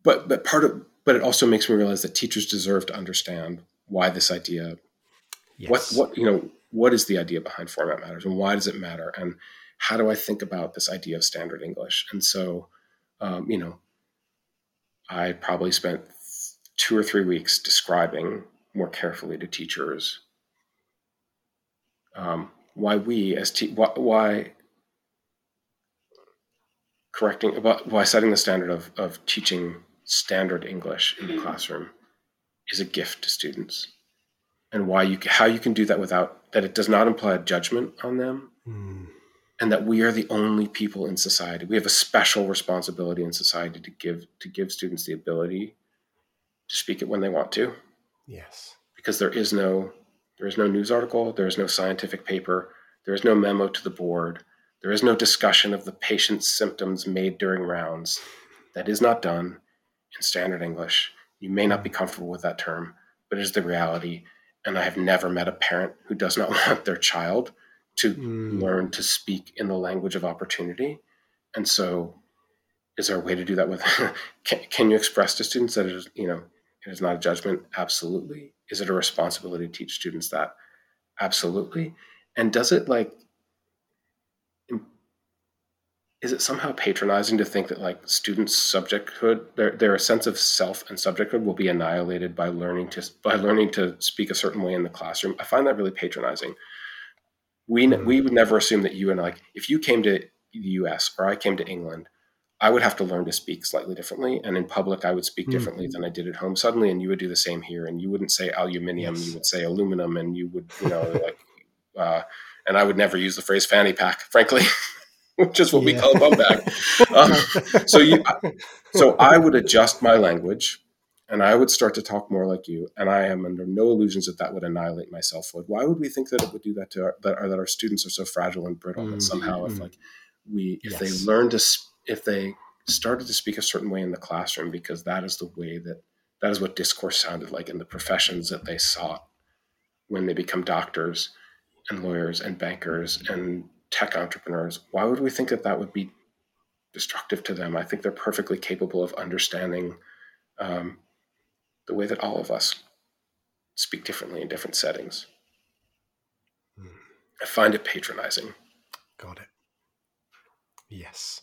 but but part of but it also makes me realize that teachers deserve to understand why this idea, yes. what what you know, what is the idea behind format matters, and why does it matter, and how do I think about this idea of standard English? And so, um, you know, I probably spent two or three weeks describing more carefully to teachers um, why we as te- why, why correcting about why setting the standard of, of teaching standard English in the classroom is a gift to students, and why you how you can do that without that it does not imply a judgment on them, mm. and that we are the only people in society. We have a special responsibility in society to give to give students the ability to speak it when they want to. Yes, because there is no there is no news article, there is no scientific paper, there is no memo to the board, there is no discussion of the patient's symptoms made during rounds. That is not done in standard English. You may not be comfortable with that term, but it is the reality. And I have never met a parent who does not want their child to mm. learn to speak in the language of opportunity. And so, is there a way to do that with? can, can you express to students that it is, you know, it is not a judgment? Absolutely. Is it a responsibility to teach students that? Absolutely. And does it like is it somehow patronizing to think that like students' subjecthood, their their sense of self and subjecthood will be annihilated by learning to by learning to speak a certain way in the classroom? I find that really patronizing. We mm-hmm. we would never assume that you and like if you came to the U.S. or I came to England, I would have to learn to speak slightly differently. And in public, I would speak mm-hmm. differently than I did at home suddenly. And you would do the same here. And you wouldn't say aluminium, yes. you would say aluminum. And you would, you know, like, uh, and I would never use the phrase fanny pack, frankly, which is what yeah. we call a bum bag. Um, so you, so I would adjust my language and I would start to talk more like you. And I am under no illusions that that would annihilate my selfhood. Why would we think that it would do that to our, that, our, that our students are so fragile and brittle mm-hmm. that somehow if like we, if yes. they learn to, if they started to speak a certain way in the classroom, because that is the way that, that is what discourse sounded like in the professions that they sought when they become doctors and lawyers and bankers and tech entrepreneurs, why would we think that that would be destructive to them? I think they're perfectly capable of understanding um, the way that all of us speak differently in different settings. Hmm. I find it patronizing. Got it. Yes.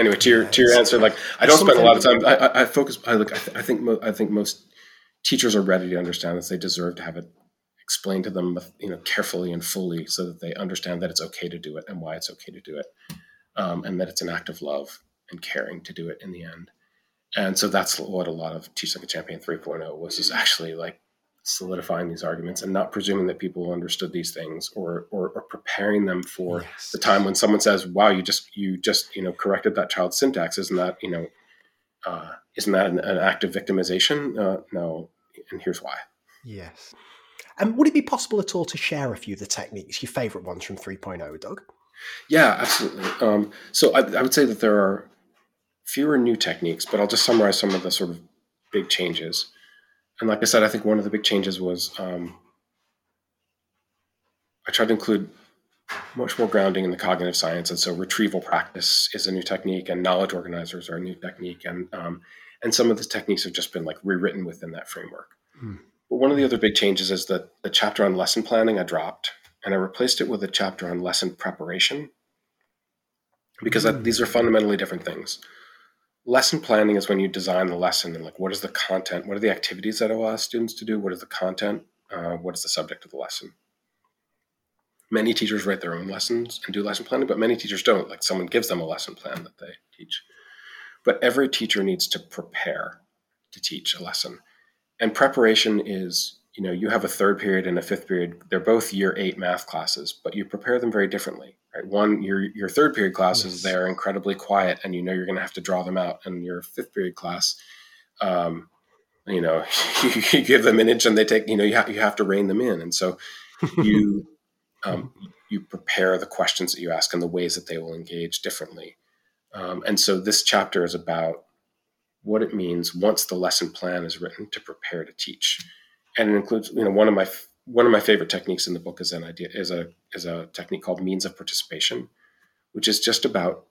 Anyway, to your yeah, to your answer, like I don't spend a lot of time. I, I, focus. I look. I, th- I think. Mo- I think most teachers are ready to understand this. They deserve to have it explained to them, you know, carefully and fully, so that they understand that it's okay to do it and why it's okay to do it, um, and that it's an act of love and caring to do it in the end. And so that's what a lot of Teach Like a Champion 3.0 was, is actually like solidifying these arguments and not presuming that people understood these things or, or, or preparing them for yes. the time when someone says, wow, you just, you just, you know, corrected that child's syntax. Isn't that, you know, uh, isn't that an, an act of victimization? Uh, no. And here's why. Yes. And would it be possible at all to share a few of the techniques, your favourite ones from 3.0, Doug? Yeah, absolutely. Um, so I, I, would say that there are fewer new techniques, but I'll just summarize some of the sort of big changes. And like I said, I think one of the big changes was um, I tried to include much more grounding in the cognitive science. And so retrieval practice is a new technique, and knowledge organizers are a new technique. And um, and some of the techniques have just been like rewritten within that framework. Hmm. But one of the other big changes is that the chapter on lesson planning I dropped and I replaced it with a chapter on lesson preparation because that, these are fundamentally different things. Lesson planning is when you design the lesson and like what is the content, what are the activities that I allow students to do, what is the content, uh, what is the subject of the lesson. Many teachers write their own lessons and do lesson planning, but many teachers don't. Like someone gives them a lesson plan that they teach. But every teacher needs to prepare to teach a lesson. And preparation is, you know, you have a third period and a fifth period. They're both year eight math classes, but you prepare them very differently. Right? One, your your third period classes, yes. they're incredibly quiet, and you know you're going to have to draw them out. And your fifth period class, um, you know, you give them an inch and they take, you know, you have you have to rein them in. And so you um, you prepare the questions that you ask and the ways that they will engage differently. Um, and so this chapter is about what it means once the lesson plan is written to prepare to teach, and it includes you know one of my one of my favorite techniques in the book is an idea is a is a technique called means of participation, which is just about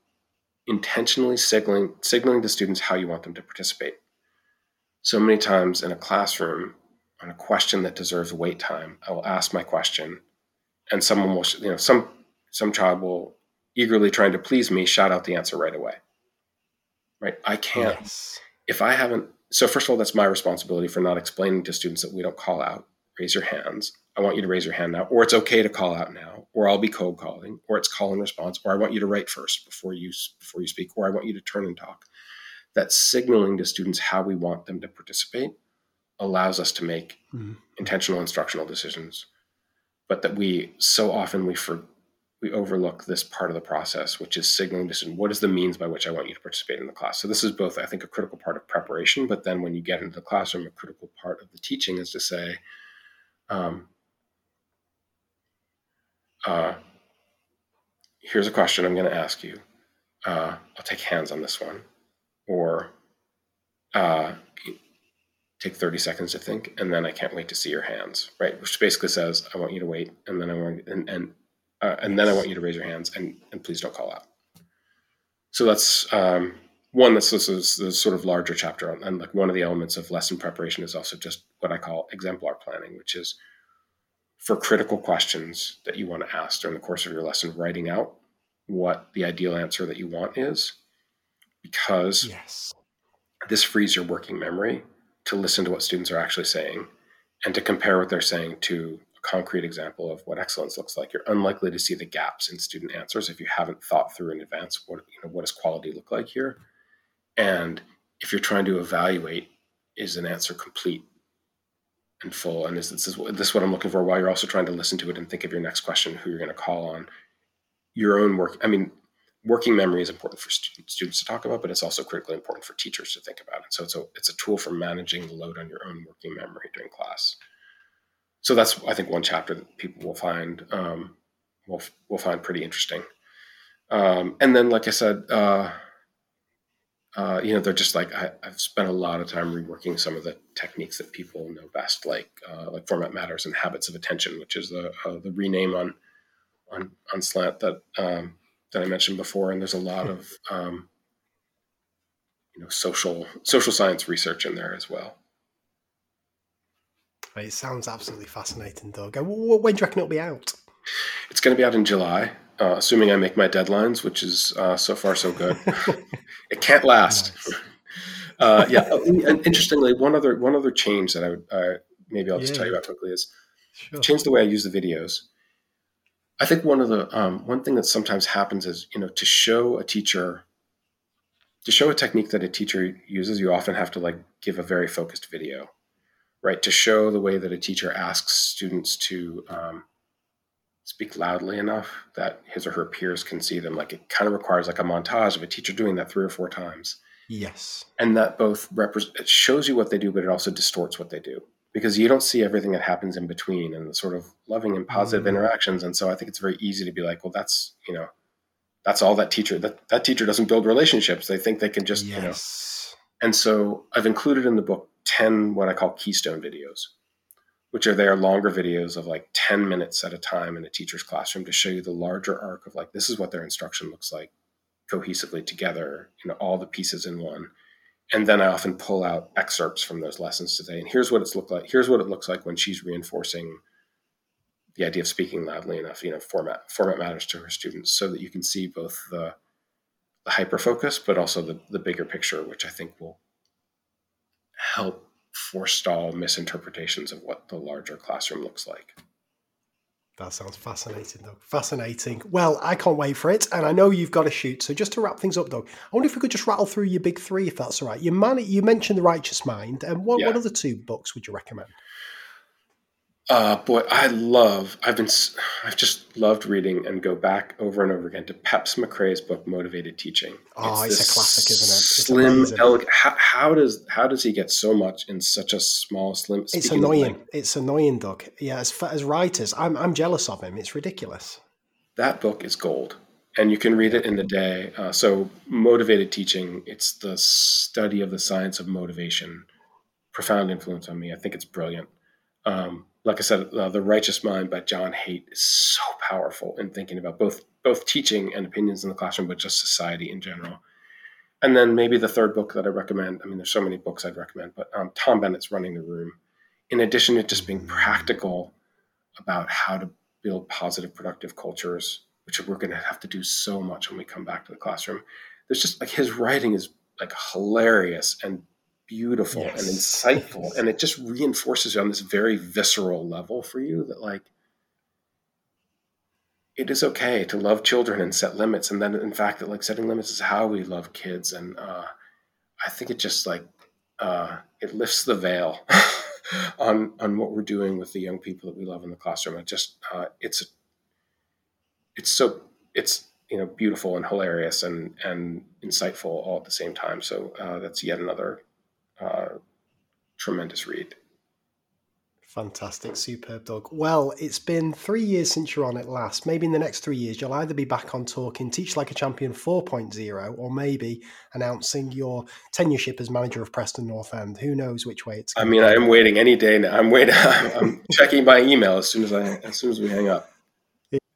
intentionally signaling signaling to students how you want them to participate. So many times in a classroom, on a question that deserves wait time, I will ask my question, and someone will you know some some child will eagerly trying to please me shout out the answer right away right? I can't, yes. if I haven't, so first of all, that's my responsibility for not explaining to students that we don't call out, raise your hands. I want you to raise your hand now, or it's okay to call out now, or I'll be cold calling, or it's call and response, or I want you to write first before you before you speak, or I want you to turn and talk. That signaling to students how we want them to participate allows us to make mm-hmm. intentional instructional decisions. But that we so often we for, we overlook this part of the process, which is signaling students what is the means by which I want you to participate in the class. So this is both, I think, a critical part of preparation, but then when you get into the classroom, a critical part of the teaching is to say, um, uh, here's a question I'm going to ask you. Uh, I'll take hands on this one, or uh, take 30 seconds to think, and then I can't wait to see your hands, right? Which basically says, I want you to wait, and then I want, and, and uh, and then I want you to raise your hands and, and please don't call out. So that's um, one. That's this is the sort of larger chapter, on, and like one of the elements of lesson preparation is also just what I call exemplar planning, which is for critical questions that you want to ask during the course of your lesson, writing out what the ideal answer that you want is, because yes. this frees your working memory to listen to what students are actually saying and to compare what they're saying to concrete example of what excellence looks like. You're unlikely to see the gaps in student answers if you haven't thought through in advance what you know what does quality look like here, and if you're trying to evaluate is an answer complete and full, and is this is this what I'm looking for? While you're also trying to listen to it and think of your next question, who you're going to call on, your own work. I mean, working memory is important for students to talk about, but it's also critically important for teachers to think about. And so it's a it's a tool for managing the load on your own working memory during class so that's I think one chapter that people will find um, will will find pretty interesting. Um, and then, like I said, uh, uh, you know, they're just like I, have spent a lot of time reworking some of the techniques that people know best, like uh, like format matters and habits of attention, which is the uh, the rename on on on slant that um, that I mentioned before. And there's a lot of um, you know social social science research in there as well. It sounds absolutely fascinating, Doug. Uh, when do you reckon it'll be out? It's going to be out in July, uh, assuming I make my deadlines, which is uh, so far so good. it can't last. Nice. Uh, yeah, oh, and interestingly, one other one other change that I would uh, maybe I'll just yeah. tell you about quickly is sure. change the way I use the videos. I think one of the um, one thing that sometimes happens is you know to show a teacher to show a technique that a teacher uses, you often have to like give a very focused video right? To show the way that a teacher asks students to um, speak loudly enough that his or her peers can see them. Like it kind of requires like a montage of a teacher doing that three or four times. Yes. And that both represent it shows you what they do, but it also distorts what they do because you don't see everything that happens in between and the sort of loving and positive mm. interactions. And so I think it's very easy to be like, well, that's you know, that's all that teacher that that teacher doesn't build relationships. They think they can just yes. you know. And so I've included in the book 10 what I call keystone videos, which are their longer videos of like 10 minutes at a time in a teacher's classroom to show you the larger arc of like, this is what their instruction looks like cohesively together, know, all the pieces in one. And then I often pull out excerpts from those lessons today. And here's what it's looked like. Here's what it looks like when she's reinforcing the idea of speaking loudly enough, you know, format format matters to her students so that you can see both the, the hyper focus, but also the, the bigger picture, which I think will help forestall misinterpretations of what the larger classroom looks like. That sounds fascinating, Doug. Fascinating. Well, I can't wait for it, and I know you've got to shoot. So just to wrap things up, Doug, I wonder if we could just rattle through your big three, if that's all right. You man, you mentioned the Righteous Mind, and what, yeah. what other two books would you recommend? Uh, boy, I love. I've been. I've just loved reading and go back over and over again to Peps Mccrea's book, Motivated Teaching. Oh, it's, it's a classic, isn't it? It's slim, elegant. How, how, does how does he get so much in such a small, slim? It's annoying. It's annoying, Doug. Yeah, as as writers, I'm I'm jealous of him. It's ridiculous. That book is gold, and you can read it in the day. Uh, so, Motivated Teaching. It's the study of the science of motivation. Profound influence on me. I think it's brilliant. Um, like I said, uh, The Righteous Mind by John Haidt is so powerful in thinking about both both teaching and opinions in the classroom, but just society in general. And then maybe the third book that I recommend. I mean, there's so many books I'd recommend, but um, Tom Bennett's Running the Room. In addition to just being practical about how to build positive, productive cultures, which we're going to have to do so much when we come back to the classroom. There's just like his writing is like hilarious and beautiful yes. and insightful and it just reinforces on this very visceral level for you that like it is okay to love children and set limits and then in fact that like setting limits is how we love kids and uh, i think it just like uh, it lifts the veil on on what we're doing with the young people that we love in the classroom it just uh, it's it's so it's you know beautiful and hilarious and and insightful all at the same time so uh, that's yet another uh, tremendous read. Fantastic, superb Doug. Well, it's been three years since you're on it last. Maybe in the next three years, you'll either be back on talking Teach Like a Champion 4.0 or maybe announcing your tenureship as manager of Preston North End. Who knows which way it's I mean, I am waiting any day now. I'm waiting. I'm checking my email as soon as I as soon as we hang up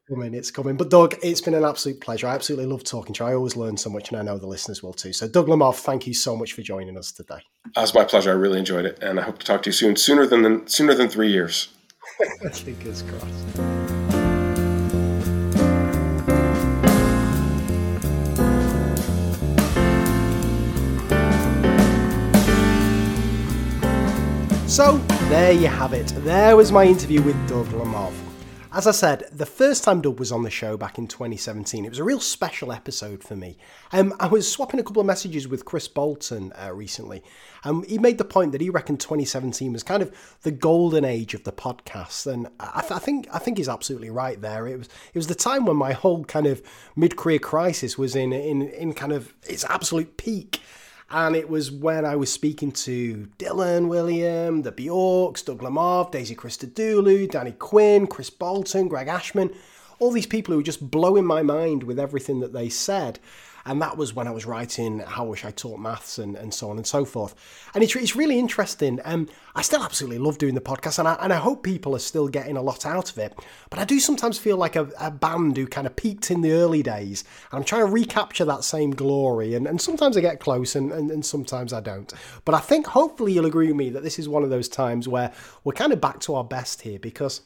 coming, it's coming. But Doug, it's been an absolute pleasure. I absolutely love talking to you. I always learn so much, and I know the listeners will too. So, Doug Lemov, thank you so much for joining us today. That's my pleasure. I really enjoyed it, and I hope to talk to you soon, sooner than sooner than three years. Fingers crossed. So, there you have it. There was my interview with Doug Lemov. As I said, the first time Doug was on the show back in 2017, it was a real special episode for me. Um, I was swapping a couple of messages with Kris Boulton uh, recently, and he made the point that he reckoned 2017 was kind of the golden age of the podcast, and I, th- I think I think he's absolutely right there. It was it was the time when my whole kind of mid career crisis was in in in kind of its absolute peak. And it was when I was speaking to Dylan Wiliam, the Bjorks, Doug Lemov, Daisy Christodoulou, Dani Quinn, Kris Boulton, Greg Ashman, all these people who were just blowing my mind with everything that they said. And that was when I was writing How Wish I Taught Maths and, and so on and so forth. And it's, it's really interesting. Um, I still absolutely love doing the podcast and I, and I hope people are still getting a lot out of it. But I do sometimes feel like a, a band who kind of peaked in the early days. And I'm trying to recapture that same glory. And, and sometimes I get close and, and, and sometimes I don't. But I think hopefully you'll agree with me that this is one of those times where we're kind of back to our best here because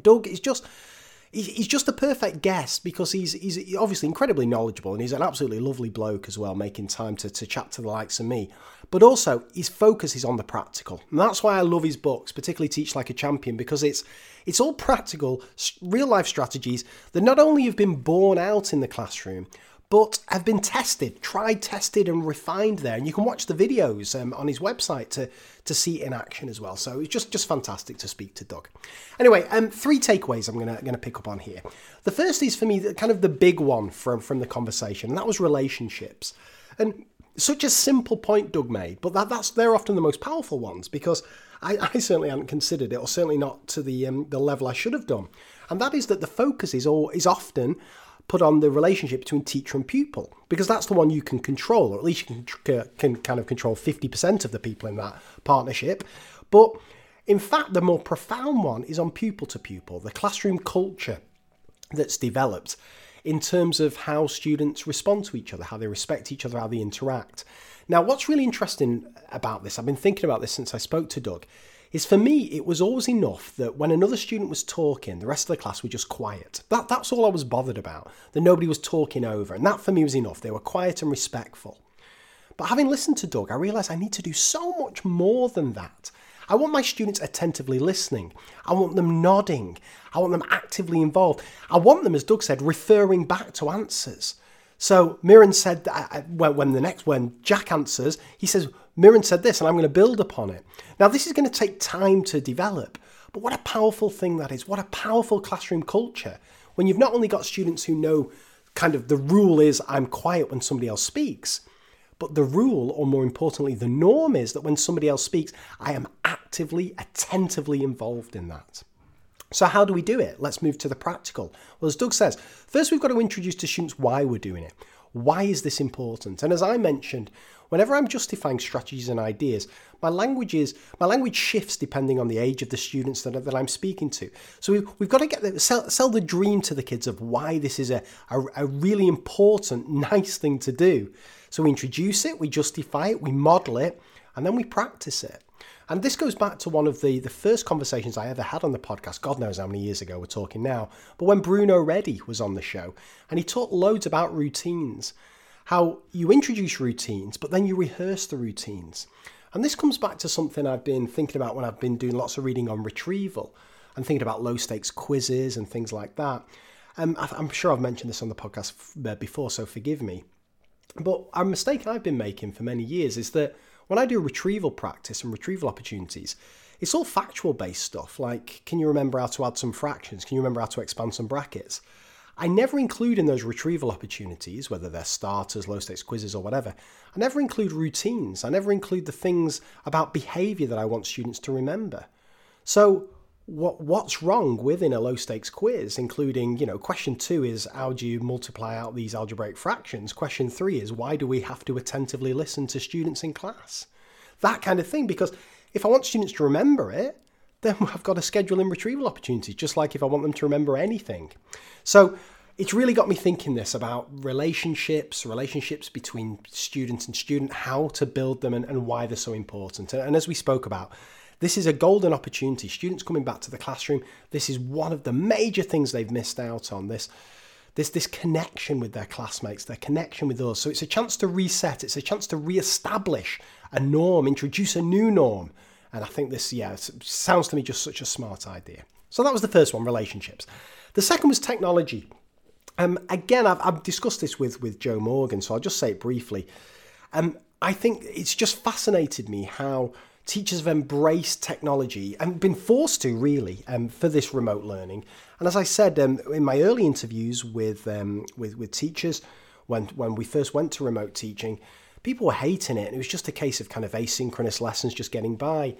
Doug is just he's just a perfect guest because he's he's obviously incredibly knowledgeable and he's an absolutely lovely bloke as well, making time to, to chat to the likes of me. But also his focus is on the practical. And that's why I love his books, particularly Teach Like a Champion, because it's it's all practical, real life strategies that not only have been borne out in the classroom, but have been tested, tried, tested, and refined there. And you can watch the videos um, on his website to, to see it in action as well. So it's just, just fantastic to speak to Doug. Anyway, um, three takeaways I'm gonna gonna pick up on here. The first is for me the, kind of the big one from from the conversation, and that was relationships. And such a simple point Doug made, but that, that's they're often the most powerful ones because I, I certainly hadn't considered it, or certainly not to the um, the level I should have done. And that is that the focus is all is often put on the relationship between teacher and pupil because that's the one you can control, or at least you can, uh, can kind of control 50% of the people in that partnership. But in fact, the more profound one is on pupil to pupil, the classroom culture that's developed in terms of how students respond to each other, how they respect each other, how they interact. Now, what's really interesting about this, I've been thinking about this since I spoke to Doug, is for me, it was always enough that when another student was talking, the rest of the class were just quiet. That, that's all I was bothered about, that nobody was talking over. And that for me was enough. They were quiet and respectful. But having listened to Doug, I realised I need to do so much more than that. I want my students attentively listening. I want them nodding. I want them actively involved. I want them, as Doug said, referring back to answers. So Mirren said that uh, when, when the next when Jack answers, he says Mirren said this, and I'm going to build upon it. Now this is going to take time to develop, but what a powerful thing that is! What a powerful classroom culture when you've not only got students who know kind of the rule is I'm quiet when somebody else speaks, but the rule, or more importantly, the norm is that when somebody else speaks, I am actively, attentively involved in that. So, how do we do it? Let's move to the practical. Well, as Doug says, first we've got to introduce to students why we're doing it. Why is this important? And as I mentioned, whenever I'm justifying strategies and ideas, my language is my language shifts depending on the age of the students that, that I'm speaking to. So we've, we've got to get the, sell, sell the dream to the kids of why this is a, a, a really important, nice thing to do. So we introduce it, we justify it, we model it, and then we practice it. And this goes back to one of the, the first conversations I ever had on the podcast. God knows how many years ago we're talking now. But when Bruno Reddy was on the show, and he talked loads about routines, how you introduce routines, but then you rehearse the routines. And this comes back to something I've been thinking about when I've been doing lots of reading on retrieval and thinking about low stakes quizzes and things like that. Um, I'm sure I've mentioned this on the podcast uh, before, so forgive me. But a mistake I've been making for many years is that when I do retrieval practice and retrieval opportunities, it's all factual based stuff like can you remember how to add some fractions? Can you remember how to expand some brackets? I never include in those retrieval opportunities, whether they're starters, low stakes quizzes, or whatever, I never include routines. I never include the things about behavior that I want students to remember. So, what what's wrong within a low stakes quiz including you know question 2 is how do you multiply out these algebraic fractions question 3 is why do we have to attentively listen to students in class that kind of thing because if i want students to remember it then i've got to schedule in retrieval opportunities just like if i want them to remember anything so it's really got me thinking this about relationships, relationships between student and student, how to build them and, and why they're so important. And, and as we spoke about, this is a golden opportunity. Students coming back to the classroom, this is one of the major things they've missed out on. This this this connection with their classmates, their connection with us. So it's a chance to reset, it's a chance to re-establish a norm, introduce a new norm. And I think this, yeah, sounds to me just such a smart idea. So that was the first one, relationships. The second was technology. Um, again, I've, I've discussed this with, with Jo Morgan, so I'll just say it briefly. Um, I think it's just fascinated me how teachers have embraced technology and been forced to really um, for this remote learning. And as I said um, in my early interviews with, um, with with teachers, when when we first went to remote teaching, people were hating it, and it was just a case of kind of asynchronous lessons just getting by.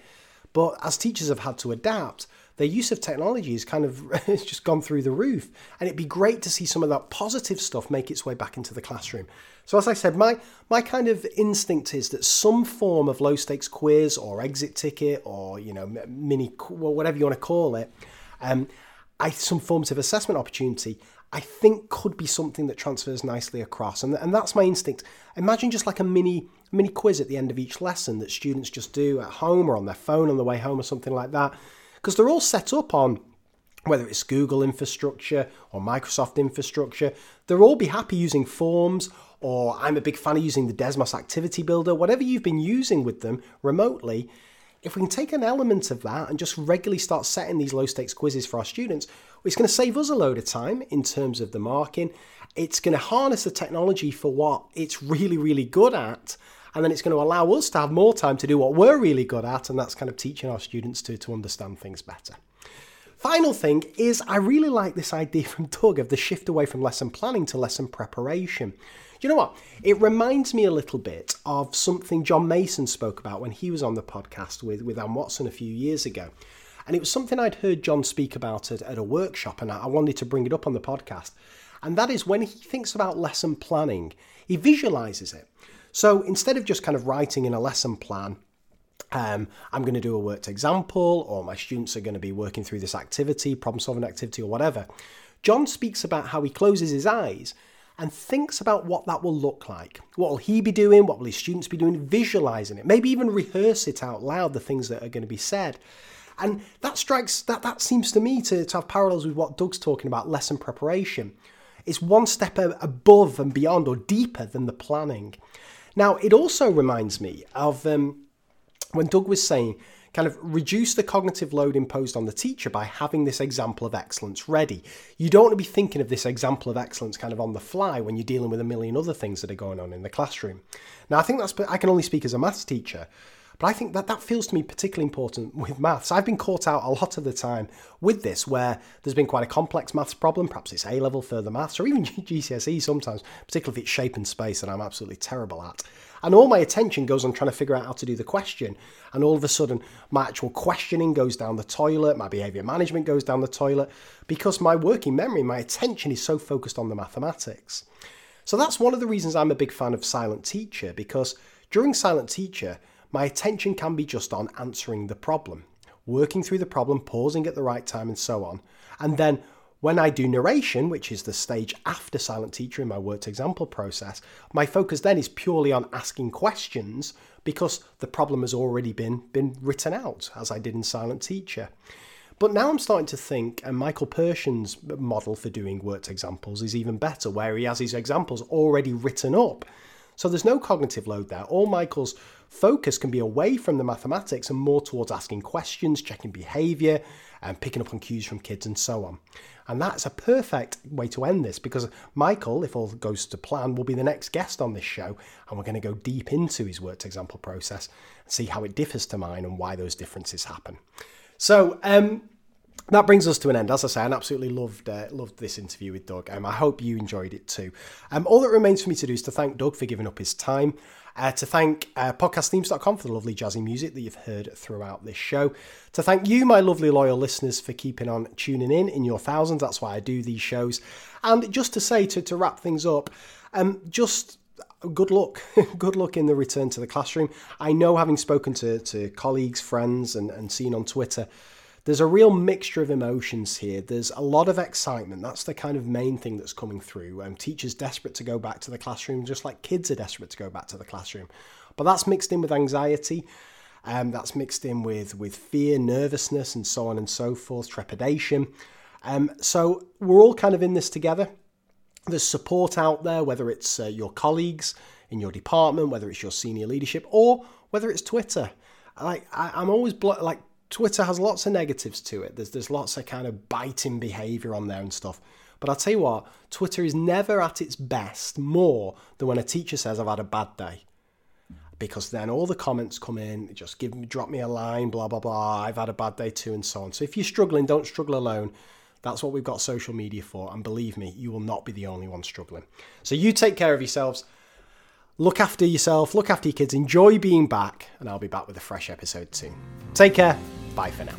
But as teachers have had to adapt, their use of technology has kind of it's just gone through the roof. And it'd be great to see some of that positive stuff make its way back into the classroom. So as I said, my my kind of instinct is that some form of low stakes quiz or exit ticket or you know mini whatever you want to call it, um, I some forms of assessment opportunity. I think could be something that transfers nicely across, and and that's my instinct. Imagine just like a mini mini quiz at the end of each lesson that students just do at home or on their phone on the way home or something like that because they're all set up on whether it's Google infrastructure or Microsoft infrastructure, they'll all be happy using forms or I'm a big fan of using the Desmos Activity Builder, whatever you've been using with them remotely. If we can take an element of that and just regularly start setting these low stakes quizzes for our students, it's going to save us a load of time in terms of the marking. It's going to harness the technology for what it's really, really good at and then it's going to allow us to have more time to do what we're really good at, and that's kind of teaching our students to, to understand things better. Final thing is, I really like this idea from Doug of the shift away from lesson planning to lesson preparation. You know what? It reminds me a little bit of something John Mason spoke about when he was on the podcast with, with Anne Watson a few years ago. And it was something I'd heard John speak about at, at a workshop, and I wanted to bring it up on the podcast. And that is when he thinks about lesson planning, he visualizes it. So instead of just kind of writing in a lesson plan, um, I'm going to do a worked example, or my students are going to be working through this activity, problem solving activity, or whatever. John speaks about how he closes his eyes and thinks about what that will look like. What will he be doing? What will his students be doing? Visualizing it, maybe even rehearse it out loud, the things that are going to be said. And that strikes, that, that seems to me to, to have parallels with what Doug's talking about lesson preparation. It's one step above and beyond or deeper than the planning. Now, it also reminds me of um, when Doug was saying, kind of reduce the cognitive load imposed on the teacher by having this example of excellence ready. You don't want to be thinking of this example of excellence kind of on the fly when you're dealing with a million other things that are going on in the classroom. Now, I think that's, I can only speak as a maths teacher. But I think that that feels to me particularly important with maths. I've been caught out a lot of the time with this, where there's been quite a complex maths problem. Perhaps it's A level, further maths, or even GCSE sometimes, particularly if it's shape and space that I'm absolutely terrible at. And all my attention goes on trying to figure out how to do the question. And all of a sudden, my actual questioning goes down the toilet, my behavior management goes down the toilet, because my working memory, my attention is so focused on the mathematics. So that's one of the reasons I'm a big fan of Silent Teacher, because during Silent Teacher, my attention can be just on answering the problem, working through the problem, pausing at the right time, and so on. And then when I do narration, which is the stage after Silent Teacher in my worked example process, my focus then is purely on asking questions because the problem has already been, been written out, as I did in Silent Teacher. But now I'm starting to think, and Michael Pershan's model for doing worked examples is even better, where he has his examples already written up. So there's no cognitive load there. All Michael's focus can be away from the mathematics and more towards asking questions, checking behavior, and picking up on cues from kids and so on. And that's a perfect way to end this because Michael, if all goes to plan, will be the next guest on this show. And we're going to go deep into his worked example process and see how it differs to mine and why those differences happen. So, um, that brings us to an end. As I say, I absolutely loved uh, loved this interview with Doug. Um, I hope you enjoyed it too. Um, all that remains for me to do is to thank Doug for giving up his time, uh, to thank uh, podcastthemes.com for the lovely jazzy music that you've heard throughout this show, to thank you, my lovely loyal listeners, for keeping on tuning in in your thousands. That's why I do these shows. And just to say, to, to wrap things up, um, just good luck. good luck in the return to the classroom. I know, having spoken to, to colleagues, friends, and, and seen on Twitter, there's a real mixture of emotions here. There's a lot of excitement. That's the kind of main thing that's coming through. Um, teachers desperate to go back to the classroom, just like kids are desperate to go back to the classroom. But that's mixed in with anxiety. Um, that's mixed in with with fear, nervousness, and so on and so forth, trepidation. Um, so we're all kind of in this together. There's support out there, whether it's uh, your colleagues in your department, whether it's your senior leadership, or whether it's Twitter. Like I, am always blo- like Twitter has lots of negatives to it. There's there's lots of kind of biting behavior on there and stuff. But I'll tell you what, Twitter is never at its best more than when a teacher says I've had a bad day. Because then all the comments come in, just give me drop me a line, blah blah blah, I've had a bad day too, and so on. So if you're struggling, don't struggle alone. That's what we've got social media for, and believe me, you will not be the only one struggling. So you take care of yourselves look after yourself, look after your kids, enjoy being back, and I'll be back with a fresh episode soon. Take care. Bye for now.